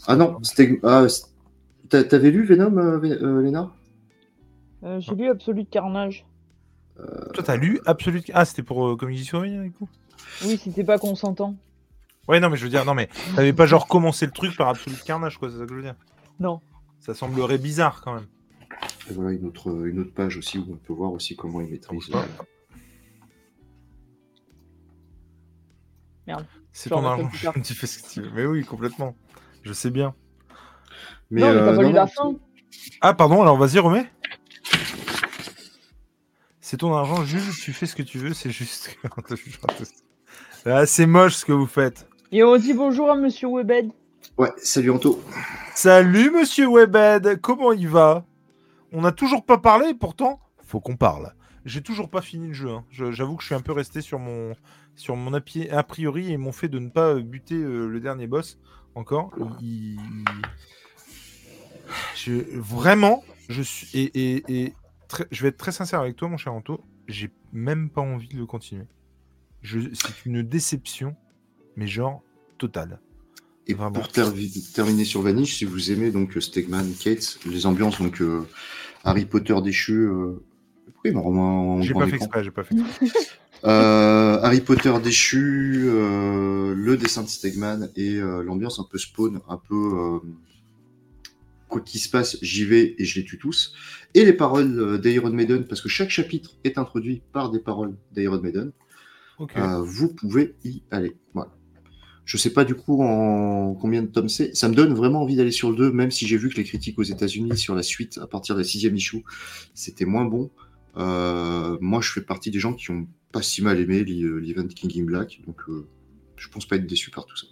ah non, Stegman. Ah, T'avais lu Venom, euh, euh, Léna? Euh, J'ai lu Absolute Carnage. Toi, t'as lu Absolute Ah, c'était pour Comédie Souris, du coup? Oui, c'était pas consentant. Ouais, non, mais je veux dire, non, mais t'avais pas genre commencé le truc par Absolute Carnage, quoi, c'est ça que je veux dire Non. Ça semblerait bizarre quand même. Et voilà une autre, une autre page aussi où on peut voir aussi comment il maîtrise. Merde. C'est ton argent, tu fais ce que tu veux. Mais oui, complètement. Je sais bien. Mais, non, mais t'as pas lu la fin. Ah, pardon, alors vas-y, remets. C'est ton argent, Jules, tu fais ce que tu veux, c'est juste. ah, c'est moche ce que vous faites. Et on dit bonjour à Monsieur Webed. Ouais, salut Anto. Salut Monsieur Webed, comment il va? On n'a toujours pas parlé, pourtant, faut qu'on parle. J'ai toujours pas fini le jeu. Hein. J'avoue que je suis un peu resté sur mon, sur mon a priori et mon fait de ne pas buter euh, le dernier boss encore. Il, je, vraiment, je suis. Et, et, je vais être très sincère avec toi, mon cher Anto. J'ai même pas envie de le continuer. C'est une déception, mais genre totale. Et pour terminer sur Vanish, si vous aimez donc Stegman, Kate, les ambiances, donc euh, Harry Potter déchu. Euh... Oui, normalement. J'ai pas, fait exprès, j'ai pas fait euh, Harry Potter déchu, euh, le dessin de Stegman et l'ambiance un peu spawn, un peu quoi qu'il se passe, j'y vais et je les tue tous. Et les paroles euh, d'Iron Maiden, parce que chaque chapitre est introduit par des paroles d'Iron Maiden. Euh, vous pouvez y aller. Voilà. Je sais pas du coup en combien de tomes c'est. Ça me donne vraiment envie d'aller sur le 2, même si j'ai vu que les critiques aux États-Unis sur la suite, à partir de la sixième issue, c'était moins bon. Euh, moi, je fais partie des gens qui ont pas si mal aimé l'event King in Black, donc je pense pas être déçu par tout ça.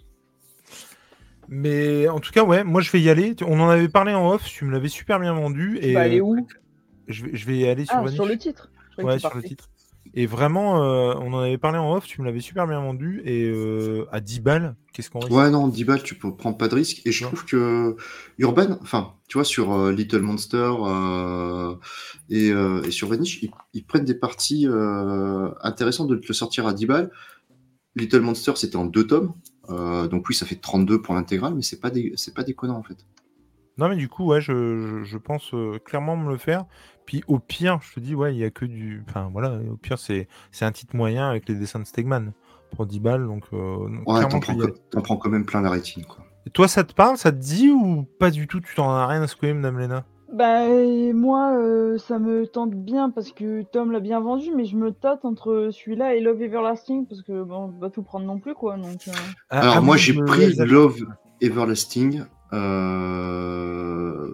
Mais en tout cas, ouais, moi je vais y aller. On en avait parlé en off, tu me l'avais super bien vendu. Et bah, aller où? je vais, je vais y aller sur, ah, sur le titre. Ouais, sur le titre. Et vraiment, euh, on en avait parlé en off, tu me l'avais super bien vendu. Et euh, à 10 balles, qu'est-ce qu'on Ouais, non, 10 balles, tu peux prendre pas de risque. Et je trouve que Urban, enfin, tu vois, sur euh, Little Monster et, et, sur Vanish, ils, ils, prennent des parties intéressantes de te le sortir à 10 balles. Little Monster, c'était en deux tomes. Euh, donc oui, ça fait 32 pour l'intégrale, mais c'est pas, c'est pas déconnant en fait. Non, mais du coup, ouais, je, pense clairement me le faire. Puis au pire, je te dis, ouais, il y a que du. Enfin, voilà, au pire, c'est un titre moyen avec les dessins de Stegman pour 10 balles. Donc, ouais, t'en prends, quand même plein la rétine, quoi. Et toi, ça te parle, ça te dit ou pas du tout? Tu t'en as rien à secouer, Madame Lena? Bah, moi, ça me tente bien parce que Tom l'a bien vendu, mais je me tâte entre celui-là et Love Everlasting parce que bon, on va tout prendre non plus, quoi. Donc, ah, Alors, moi, j'ai pris Love Everlasting euh,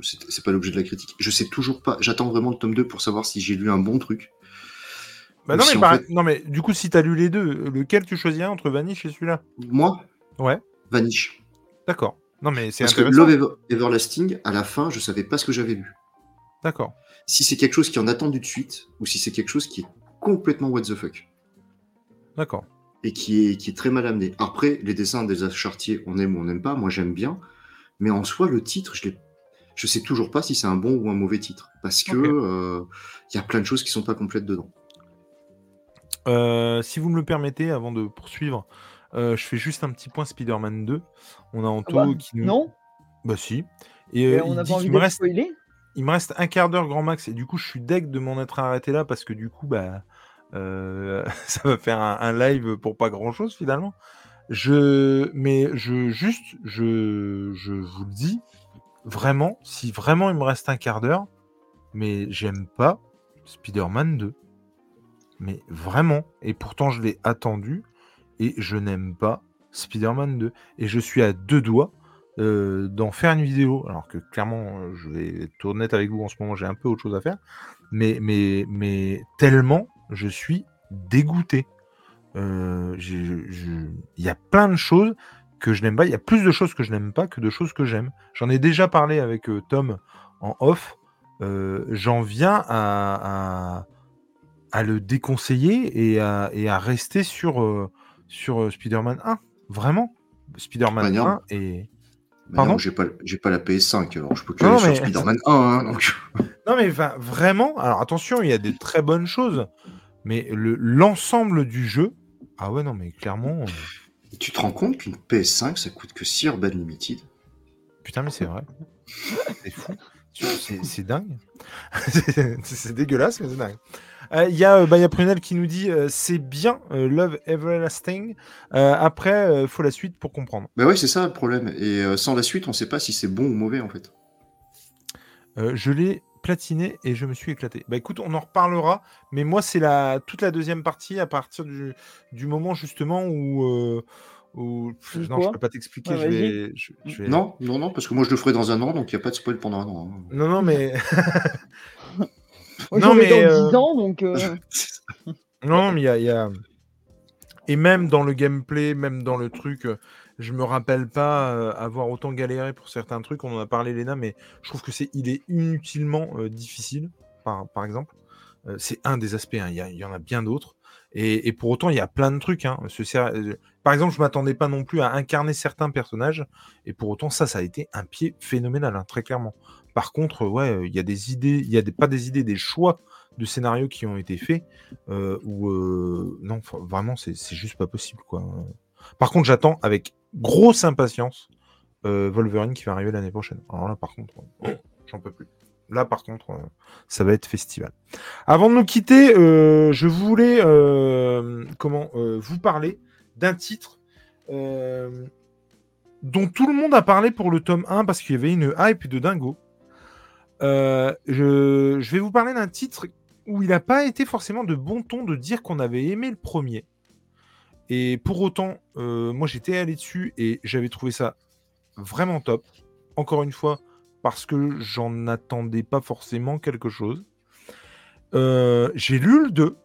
c'est pas l'objet de la critique. Je sais toujours pas. J'attends vraiment le tome 2 pour savoir si j'ai lu un bon truc. Bah non, mais non, mais du coup, si t'as lu les deux, lequel tu choisirais entre Vanish et celui-là? Moi? Ouais. Vanish. D'accord. Non, mais c'est Parce que Love Everlasting, à la fin, je savais pas ce que j'avais lu. D'accord. Si c'est quelque chose qui en attendu de suite, ou si c'est quelque chose qui est complètement what the fuck. D'accord. Et qui est, qui est très mal amené. Après, les dessins des Chartier, on aime ou on n'aime pas. Moi, j'aime bien. Mais en soi, le titre, je ne je sais toujours pas si c'est un bon ou un mauvais titre. Parce que euh, il y a plein de choses qui sont pas complètes dedans. Euh, si vous me le permettez, avant de poursuivre, euh, je fais juste un petit point Spider-Man 2. On a Anto ah bah, qui nous. Non Bah si. Et on a pas envie me reste... Il me reste un quart d'heure grand max. Et du coup, je suis deg de m'en être arrêté là parce que du coup, bah. ça va faire un, un, live pour pas grand chose finalement. Je, mais je, juste, je, je vous le dis, vraiment, si vraiment il me reste un quart d'heure, mais j'aime pas Spider-Man 2. Mais vraiment. Et pourtant, je l'ai attendu et je n'aime pas Spider-Man 2. Et je suis à deux doigts euh, d'en faire une vidéo. Alors que clairement, je vais être honnête avec vous en ce moment, j'ai un peu autre chose à faire. Mais, mais, mais tellement, je suis dégoûté. Euh, il y a plein de choses que je n'aime pas. Il y a plus de choses que je n'aime pas que de choses que j'aime. J'en ai déjà parlé avec euh, Tom en off. Euh, j'en viens à, à, le déconseiller et à, et à rester sur, sur Spider-Man 1. Vraiment? Spider-Man 1 et. Pardon? J'ai pas, pas la PS5, alors je peux que aller sur Spider-Man 1. Hein, non, mais vraiment, alors attention, il y a des très bonnes choses, mais l'ensemble du jeu, ah ouais, non, mais clairement. Euh, tu te rends compte qu'une PS5, ça coûte que 6 Urban Limited? Putain, mais c'est vrai. c'est fou. C'est dingue. c'est dégueulasse, mais c'est dingue. Euh, il y a euh, Prunel qui nous dit c'est bien Love Everlasting. après, il faut la suite pour comprendre. Bah ouais, c'est ça le problème. Et sans la suite, on ne sait pas si c'est bon ou mauvais en fait. je l'ai platiné et je me suis éclaté. Bah écoute, on en reparlera, mais moi c'est la toute la deuxième partie à partir du, du moment justement où, non, je peux pas t'expliquer. je, vais, Non, non, non, parce que moi je le ferai dans un an, donc il n'y a pas de spoil pendant un an. Hein. Non, non, mais non, mais dans 10 euh, ans, donc. Euh. non, mais il y a, y a, et même dans le gameplay, même dans le truc je me rappelle pas euh, avoir autant galéré pour certains trucs. On en a parlé, Léna, mais je trouve que c'est il est inutilement euh, difficile, par, par exemple. Euh, c'est un des aspects, hein. il y, en a bien d'autres. Et, pour autant, il y a plein de trucs. Hein. Par exemple, je m'attendais pas non plus à incarner certains personnages. Et pour autant, ça, ça a été un pied phénoménal, hein, très clairement. Par contre, ouais, il y a des idées, il y a des, pas des idées, des choix de scénarios qui ont été faits où non, vraiment, c'est juste pas possible, quoi. Par contre, j'attends avec grosse impatience euh, Wolverine qui va arriver l'année prochaine. Alors là, par contre, euh, j'en peux plus. Là, par contre, euh, ça va être festival. Avant de nous quitter, je voulais comment vous parler d'un titre dont tout le monde a parlé pour le tome 1 parce qu'il y avait une hype de dingo. Je, je, vais vous parler d'un titre où il n'a pas été forcément de bon ton de dire qu'on avait aimé le premier. Et pour autant, euh, moi j'étais allé dessus et j'avais trouvé ça vraiment top. Encore une fois, parce que j'en attendais pas forcément quelque chose. Euh, j'ai lu le 2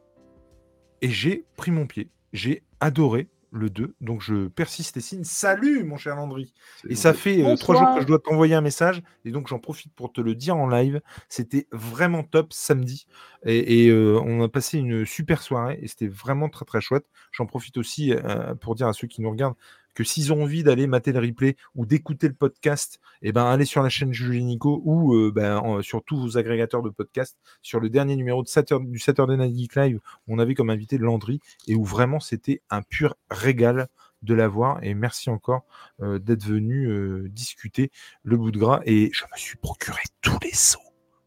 et j'ai pris mon pied. J'ai adoré le 2. Donc je persiste et signe. Salut mon cher Landry. Et ça fait euh, trois jours que je dois t'envoyer un message. Et donc j'en profite pour te le dire en live. C'était vraiment top samedi. Et, euh, on a passé une super soirée. Et c'était vraiment très très chouette. J'en profite aussi euh, pour dire à ceux qui nous regardent que s'ils ont envie d'aller mater le replay ou d'écouter le podcast, eh ben, allez sur la chaîne Julie Nico ou euh, ben, sur tous vos agrégateurs de podcast, sur le dernier numéro de du Saturday Night Geek Live, où on avait comme invité Landry et où vraiment c'était un pur régal de l'avoir. Et merci encore d'être venu discuter le bout de gras. Et je me suis procuré tous les sauts.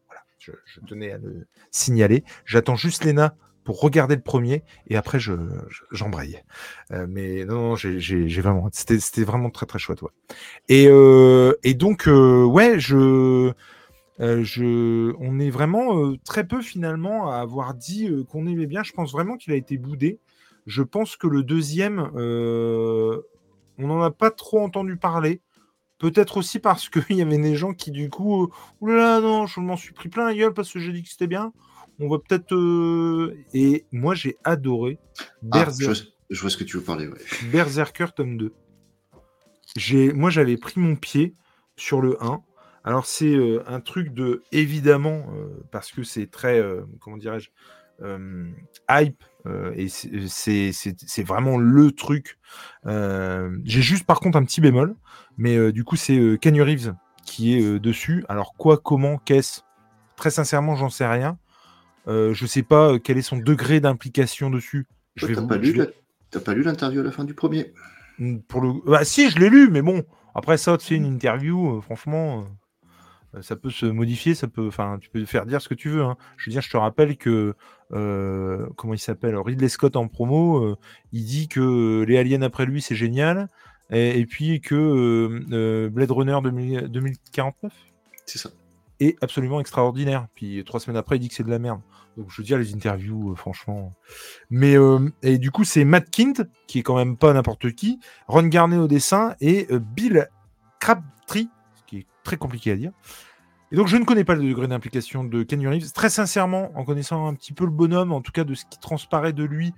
Voilà, je, tenais à le signaler. J'attends juste Léna regarder le premier et après je j'embraye. mais non, j'ai vraiment c'était vraiment très très chouette. Et, et donc ouais, je je, on est vraiment très peu finalement à avoir dit qu'on aimait bien. Je pense vraiment qu'il a été boudé. Je pense que le deuxième, on n'en a pas trop entendu parler. Peut-être aussi parce qu'il y avait des gens qui, du coup, oulala, non, je m'en suis pris plein la gueule parce que j'ai dit que c'était bien. On va peut-être. Et moi, j'ai adoré ah, je, vois ce que tu veux parler. Berserker tome 2. Moi, j'avais pris mon pied sur le 1 alors c'est un truc de évidemment parce que c'est très comment dirais-je hype et c'est vraiment le truc. J'ai juste par contre un petit bémol, mais du coup c'est Kenny Reeves qui est dessus. Alors quoi, comment, qu'est-ce? Très sincèrement, j'en sais rien. Je sais pas quel est son degré d'implication dessus. Je vais T'as pas lu l'interview à la fin du premier? Mmh, Pour le, bah si, je l'ai lu, mais bon. Après ça, tu fais une interview, franchement. Euh, ça peut se modifier, ça peut, enfin, tu peux faire dire ce que tu veux. Hein. Je veux dire, je te rappelle que euh, comment il s'appelle, Ridley Scott en promo, euh, il dit que les aliens après lui c'est génial, et, puis que Blade Runner 2049, c'est ça, est absolument extraordinaire. Puis trois semaines après, il dit que c'est de la merde. Donc je veux dire les interviews, franchement. Mais et du coup, c'est Matt Kint qui est quand même pas n'importe qui, Ron Garnet au dessin et Bill Crabtree très compliqué à dire. Et donc, je ne connais pas le degré d'implication de Kenny Reeves. Très sincèrement, en connaissant un petit peu le bonhomme, en tout cas de ce qui transparaît de lui,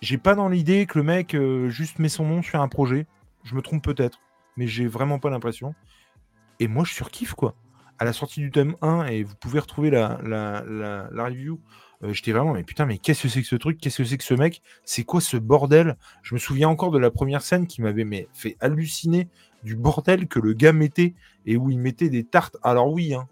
j'ai pas dans l'idée que le mec euh, juste met son nom sur un projet. Je me trompe peut-être, mais j'ai vraiment pas l'impression. Et moi, je surkiffe, quoi. À la sortie du tome 1, et vous pouvez retrouver la, la, la, review, euh, j'étais vraiment, mais putain, mais qu'est-ce que c'est que ce truc? Qu'est-ce que c'est que ce mec? C'est quoi ce bordel? Je me souviens encore de la première scène qui m'avait fait halluciner du bordel que le gars mettait et où il mettait des tartes. Alors oui, hein,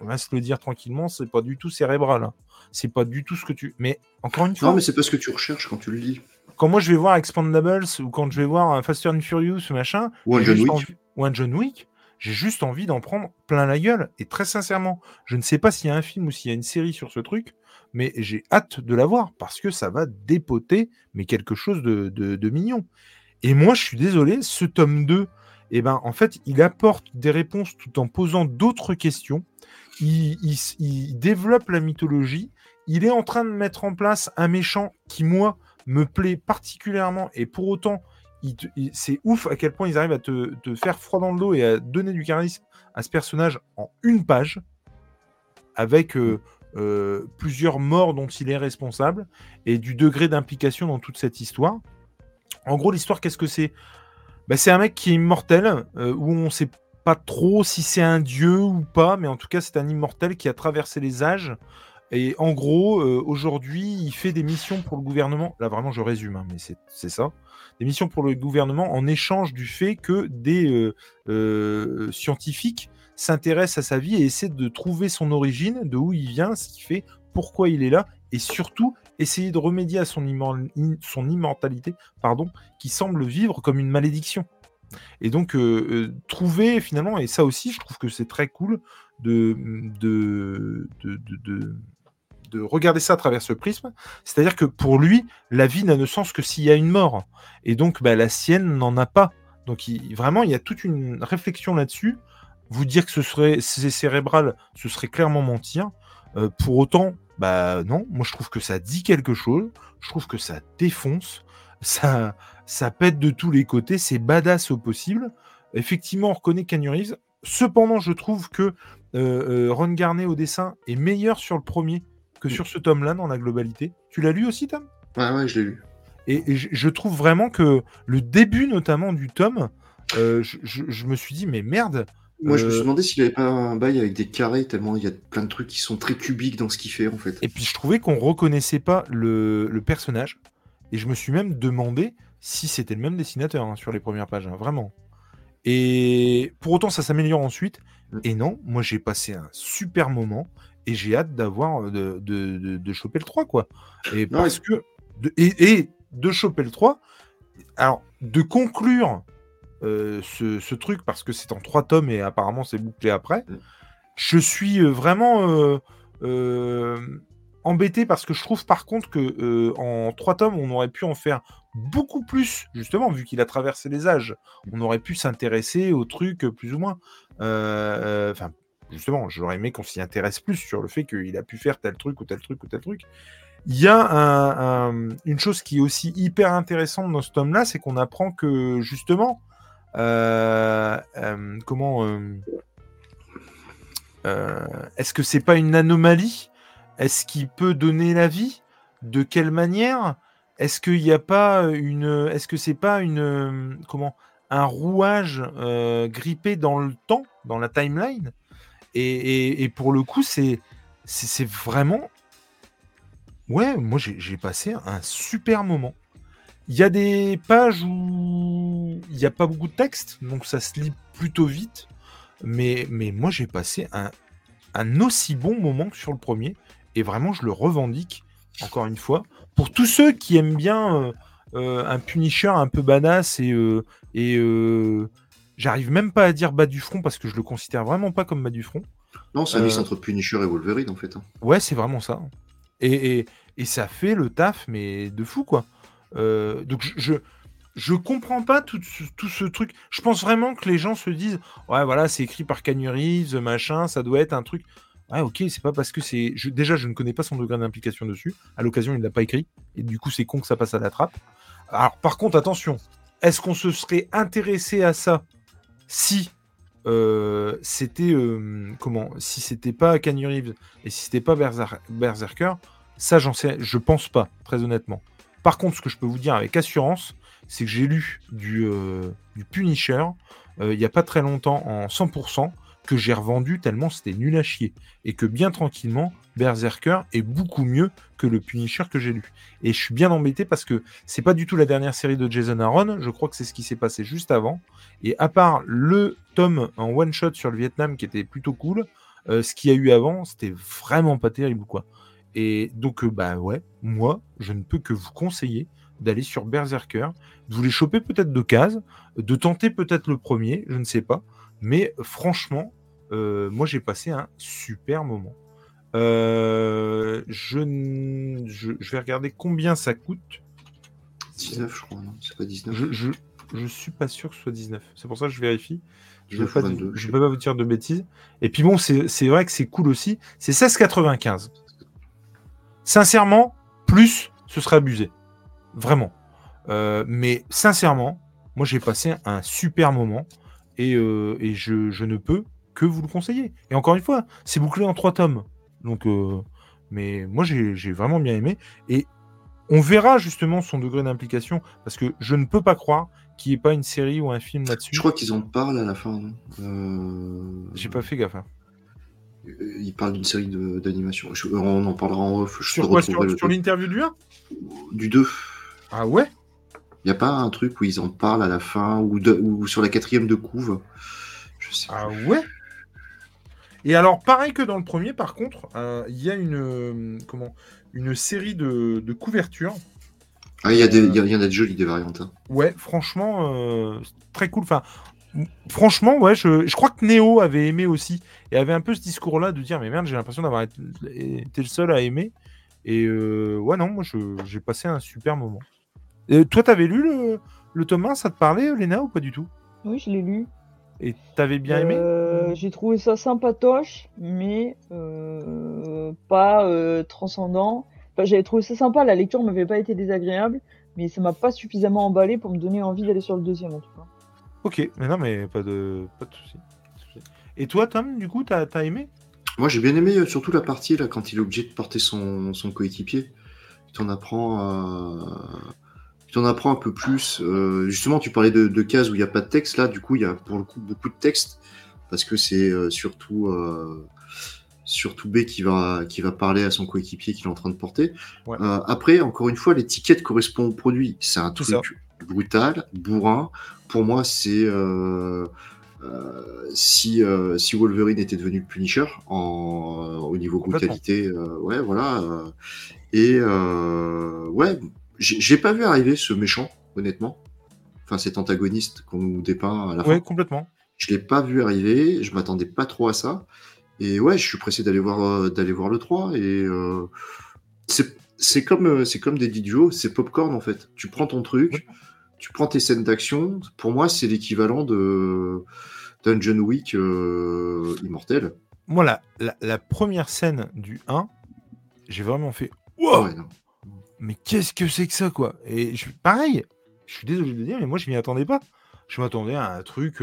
on va se le dire tranquillement, c'est pas du tout cérébral. Hein. C'est pas du tout ce que tu. Mais encore une fois. Non, mais c'est pas ce que tu recherches quand tu le lis. Quand moi je vais voir Expandables ou quand je vais voir un Faster and Furious ou machin, ou un John Wick, ou un John Wick, j'ai juste envie d'en prendre plein la gueule. Et très sincèrement, je ne sais pas s'il y a un film ou s'il y a une série sur ce truc, mais j'ai hâte de la voir parce que ça va dépoter, mais quelque chose de, de, mignon. Et moi, je suis désolé, ce tome 2, et eh ben, en fait, il apporte des réponses tout en posant d'autres questions. Il, développe la mythologie. Il est en train de mettre en place un méchant qui, moi, me plaît particulièrement. Et pour autant, c'est ouf à quel point ils arrivent à te, faire froid dans le dos et à donner du charisme à ce personnage en une page, avec euh, euh, plusieurs morts dont il est responsable et du degré d'implication dans toute cette histoire. En gros, l'histoire, qu'est-ce que c'est? Bah, c'est un mec qui est immortel, euh, où on sait pas trop si c'est un dieu ou pas, mais en tout cas, c'est un immortel qui a traversé les âges. Et en gros, euh, aujourd'hui, il fait des missions pour le gouvernement. Là, vraiment, je résume, hein, mais c'est ça. Des missions pour le gouvernement en échange du fait que des euh, scientifiques s'intéressent à sa vie et essaient de trouver son origine, de où il vient, ce qui fait, pourquoi il est là, et surtout essayer de remédier à son, son immortalité, pardon, qui semble vivre comme une malédiction. Et donc, euh, euh, trouver finalement, et ça aussi, je trouve que c'est très cool de, de, de, regarder ça à travers ce prisme. C'est-à-dire que pour lui, la vie n'a de sens que s'il y a une mort. Et donc, bah, la sienne n'en a pas. Donc, vraiment, il y a toute une réflexion là-dessus. Vous dire que ce serait cérébral, ce serait clairement mentir. Euh, pour autant, bah non, moi je trouve que ça dit quelque chose, je trouve que ça défonce, ça, ça pète de tous les côtés, c'est badass au possible. Effectivement, on reconnaît Cependant, je trouve que euh, euh, Ron Garnet au dessin est meilleur sur le premier que sur ce tome-là dans la globalité. Tu l'as lu aussi, Tom? Ouais, ouais, je l'ai lu. Et, je trouve vraiment que le début, notamment du tome, euh, je, me suis dit, mais merde, moi, je me suis euh, demandé s'il avait pas un bail avec des carrés, tellement il y a plein de trucs qui sont très cubiques dans ce qu'il fait, en fait. Et puis, je trouvais qu'on reconnaissait pas le, personnage. Et je me suis même demandé si c'était le même dessinateur hein, sur les premières pages, hein, vraiment. Et pour autant, ça s'améliore ensuite. Mm. Et non, moi, j'ai passé un super moment et j'ai hâte d'avoir de, de, choper le 3, quoi. Et parce que. et, et de choper le 3. Alors, de conclure ce, truc, parce que c'est en trois tomes et apparemment c'est bouclé après, mm. je suis vraiment embêté parce que je trouve par contre que en trois tomes, on aurait pu en faire beaucoup plus, justement, vu qu'il a traversé les âges. On aurait pu s'intéresser au truc plus ou moins. Enfin, justement, j'aurais aimé qu'on s'y intéresse plus sur le fait qu'il a pu faire tel truc ou tel truc ou tel truc. Il y a une chose qui est aussi hyper intéressante dans ce tome-là, c'est qu'on apprend que justement, euh, euh, comment, euh, est-ce que c'est pas une anomalie? Est-ce qu'il peut donner la vie? De quelle manière? Est-ce qu'il n'y a pas une, est-ce que c'est pas comment, un rouage grippé dans le temps, dans la timeline? Et, pour le coup, c'est vraiment Ouais, moi j'ai passé un super moment. Il y a des pages où il n'y a pas beaucoup de texte, donc ça se lit plutôt vite. Mais, moi j'ai passé un, un aussi bon moment que sur le premier. Et vraiment, je le revendique, encore une fois. Pour tous ceux qui aiment bien euh, euh, un Punisher un peu badass et, euh, et j'arrive même pas à dire bas du front parce que je le considère vraiment pas comme bas du front. Non, c'est un mix entre Punisher et Wolverine en fait. Hein. Ouais, c'est vraiment ça. Et, ça fait le taf, mais de fou, quoi. Euh, donc je, je, comprends pas tout, ce truc. Je pense vraiment que les gens se disent Ouais, voilà, c'est écrit par Reeves, machin, ça doit être un truc. Ouais, ok, c'est pas parce que c'est. Déjà, je ne connais pas son degré d'implication dessus. À l'occasion, il ne l'a pas écrit. Et du coup, c'est con que ça passe à la trappe. Alors, par contre, attention. Est-ce qu'on se serait intéressé à ça si euh, c'était euh, comment Si c'était pas Canyon Reeves et si c'était pas Berserker, ça j'en sais, je pense pas, très honnêtement. Par contre, ce que je peux vous dire avec assurance, c'est que j'ai lu du, euh, du Punisher il y a pas très longtemps en 100% que j'ai revendu tellement c'était nul à chier et que bien tranquillement Berserker est beaucoup mieux que le Punisher que j'ai lu. Et je suis bien embêté parce que c'est pas du tout la dernière série de Jason Aaron, je crois que c'est ce qui s'est passé juste avant. Et à part le tome en one shot sur le Vietnam qui était plutôt cool, euh, ce qu'il y a eu avant, c'était vraiment pas terrible quoi. Et donc euh, bah ouais, moi, je ne peux que vous conseiller d'aller sur Berserker, de vous les choper peut-être de cases, de tenter peut-être le premier, je ne sais pas. Mais franchement, euh, moi j'ai passé un super moment. Euh, je, je, vais regarder combien ça coûte. 19, je crois, non C'est pas 19 je, je, suis pas sûr que ce soit 19. C'est pour ça que je vérifie. Je ne peux, pas vous dire de bêtises. Et puis bon, c'est vrai que c'est cool aussi. C'est 16,95. Sincèrement, plus, ce serait abusé. Vraiment. Euh, mais sincèrement, moi j'ai passé un super moment et, euh, et je, je, ne peux que vous le conseiller. Et encore une fois, c'est bouclé en trois tomes. Donc, euh, mais moi, j'ai vraiment bien aimé. Et on verra justement son degré d'implication, parce que je ne peux pas croire qu'il n'y ait pas une série ou un film là-dessus. Je crois qu'ils en parlent à la fin. euh... J'ai pas fait gaffe. Hein. Euh, ils parlent d'une série d'animation. On en parlera en off. sur quoi? Sur, l'interview du 1 Du 2. Ah ouais? Il n'y a pas un truc où ils en parlent à la fin, ou, ou sur la quatrième de couve? Je sais Ah ouais? Et alors, pareil que dans le premier, par contre, euh, il y a une, euh, comment, une série de, couvertures. Ah, il y, a des, y, en a de jolies des variantes. Hein. Ouais, franchement, euh, très cool. Enfin, franchement, ouais, je, crois que Neo avait aimé aussi. Et avait un peu ce discours-là de dire, mais merde, j'ai l'impression d'avoir été, le seul à aimer. Et ouais, non, moi, j'ai passé un super moment. Et toi, t'avais lu le, le tome 1, ça te parlait, Léna, ou pas du tout? Oui, je l'ai lu. Et t'avais bien aimé euh, J'ai trouvé ça sympatoche, mais euh, pas euh, transcendant. J'avais trouvé ça sympa, la lecture m'avait pas été désagréable, mais ça m'a pas suffisamment emballé pour me donner envie d'aller sur le deuxième en tout cas. Ok, mais non, mais pas de, pas de soucis. Et toi, Tom, du coup, t'as as aimé? Moi, j'ai bien aimé surtout la partie là quand il est obligé de porter son, son coéquipier. Tu en apprends à tu en apprends un peu plus. Euh, justement, tu parlais de, cases où il n'y a pas de texte. Là, du coup, il y a pour le coup beaucoup de texte parce que c'est euh, surtout euh, surtout B qui va qui va parler à son coéquipier qu'il est en train de porter. après, encore une fois, l'étiquette correspond au produit. C'est un truc brutal, bourrin. Pour moi, c'est si, si Wolverine était devenu le Punisher en, au niveau brutalité, ouais, voilà. et ouais, j'ai pas vu arriver ce méchant, honnêtement. enfin cet antagoniste qu'on nous dépeint à la fin. Oui, complètement. Je l'ai pas vu arriver, je m'attendais pas trop à ça. Et ouais, je suis pressé d'aller voir, euh, d'aller voir le 3. Et euh, c'est comme, euh, c'est comme des Didio, c'est popcorn en fait. Tu prends ton truc, tu prends tes scènes d'action. Pour moi, c'est l'équivalent de Dungeon Week Immortel. Moi, la, la, première scène du 1, j'ai vraiment fait Wow Mais qu'est-ce que c'est que ça, quoi? Et je, pareil, je suis désolé de le dire, mais moi, je m'y attendais pas. Je m'attendais à un truc,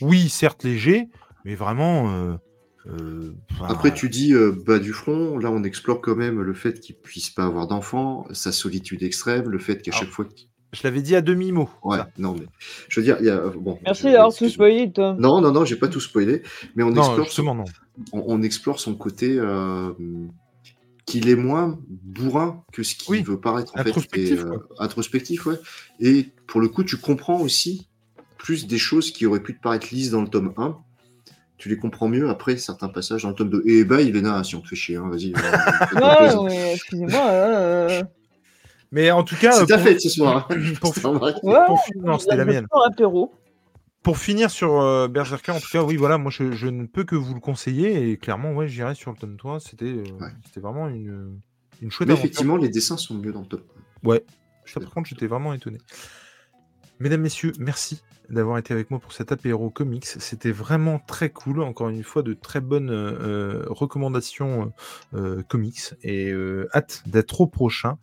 oui, certes léger, mais vraiment. Euh, euh, Après, tu dis euh, bas du front, là on explore quand même le fait qu'il puisse pas avoir d'enfant, sa solitude extrême, le fait qu'à chaque fois. Je l'avais dit à demi-mot. Ouais, non, mais je veux dire, il y a. Bon, Merci d'avoir tout spoilé, toi. Non, non, non, j'ai pas tout spoilé, mais on explore. Justement, non. On, explore son côté. Qu'il est moins bourrin que ce qu'il veut paraître en introspectif, fait. introspectif, ouais. Et pour le coup, tu comprends aussi plus des choses qui auraient pu te paraître lisses dans le tome 1 tu les comprends mieux après certains passages dans le tome 2. Et bah, il est là, si on te fait chier, hein, vas-y. non, excusez-moi. Euh, mais en tout cas. C'est ta fête ce soir. pour, finir, c'était la mienne. Pour finir sur euh, Berserker, en tout cas, oui, voilà, moi je, ne peux que vous le conseiller et clairement, ouais, j'irai sur le tome 3. C'était euh, c'était vraiment une, une chouette. Mais effectivement, les dessins sont mieux dans le tome. Ouais, par contre, j'étais vraiment étonné. Mesdames, Messieurs, merci d'avoir été avec moi pour cet apéro comics. C'était vraiment très cool. Encore une fois, de très bonnes euh, recommandations euh, comics et euh, hâte d'être au prochain.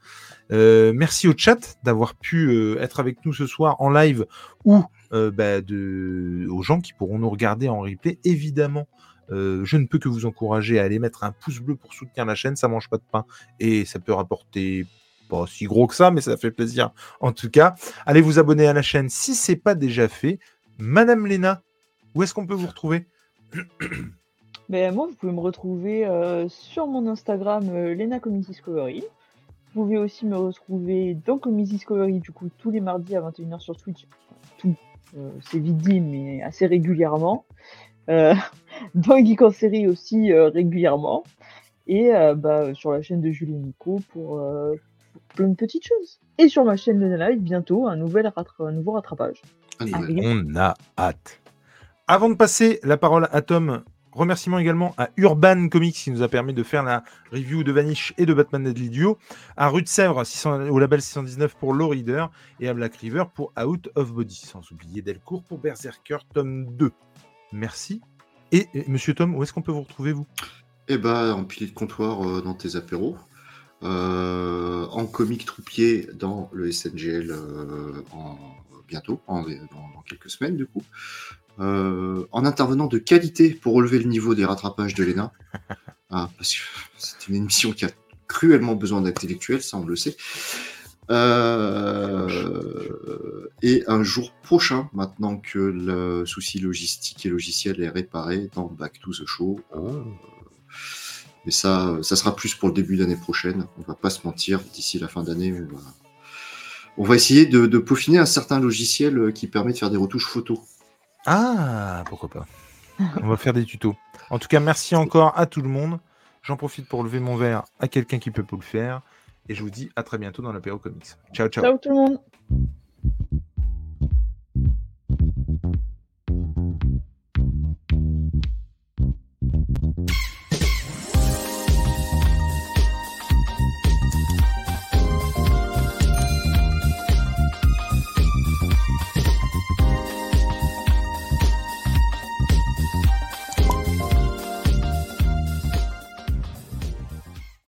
merci au chat d'avoir pu être avec nous ce soir en live ou bah, de... aux gens qui pourront nous regarder en replay. Évidemment, je ne peux que vous encourager à aller mettre un pouce bleu pour soutenir la chaîne. Ça mange pas de pain et ça peut rapporter pas si gros que ça, mais ça fait plaisir en tout cas. Allez vous abonner à la chaîne si c'est pas déjà fait. Madame Léna, où est-ce qu'on peut vous retrouver? Ben, Moi, vous pouvez me retrouver euh, sur mon Instagram euh, Lena Discovery. Vous pouvez aussi me retrouver dans Comedy Discovery, du coup, tous les mardis à 21h sur Twitch. Tout, euh, c'est vite dit, mais assez régulièrement. dans Geek en série aussi régulièrement. Et bah, sur la chaîne de Julie Nico pour plein de petites choses. Et sur ma chaîne de live, bientôt, un, nouvel un nouveau rattrapage. On a hâte. Avant de passer la parole à Tom, remerciements également à Urban Comics qui nous a permis de faire la review de Vanish et de Batman Deadly Duo, à Rue de Sèvres au label 619 pour Low Reader et à Black River pour Out of Body, sans oublier Delcourt pour Berserker tome 2. Merci. Et, monsieur Tom, où est-ce qu'on peut vous retrouver, vous? Eh ben, en pilier de comptoir euh, dans tes apéros. Euh, en comique troupier dans le SNGL euh, en, bientôt, en, dans, quelques semaines du coup. Euh, en intervenant de qualité pour relever le niveau des rattrapages de l'ENA. Ah, parce que c'est une émission qui a cruellement besoin d'intellectuels, ça on le sait. et un jour prochain, maintenant que le souci logistique et logiciel est réparé dans Back to the Show, oh. Mais ça, ça sera plus pour le début d'année prochaine. On va pas se mentir, d'ici la fin d'année, on va... essayer de, peaufiner un certain logiciel euh, qui permet de faire des retouches photos. Ah, pourquoi pas. on va faire des tutos. En tout cas, merci encore à tout le monde. J'en profite pour lever mon verre à quelqu'un qui peut pas le faire. Et je vous dis à très bientôt dans l'apéro comics. Ciao, ciao. Ciao tout le monde.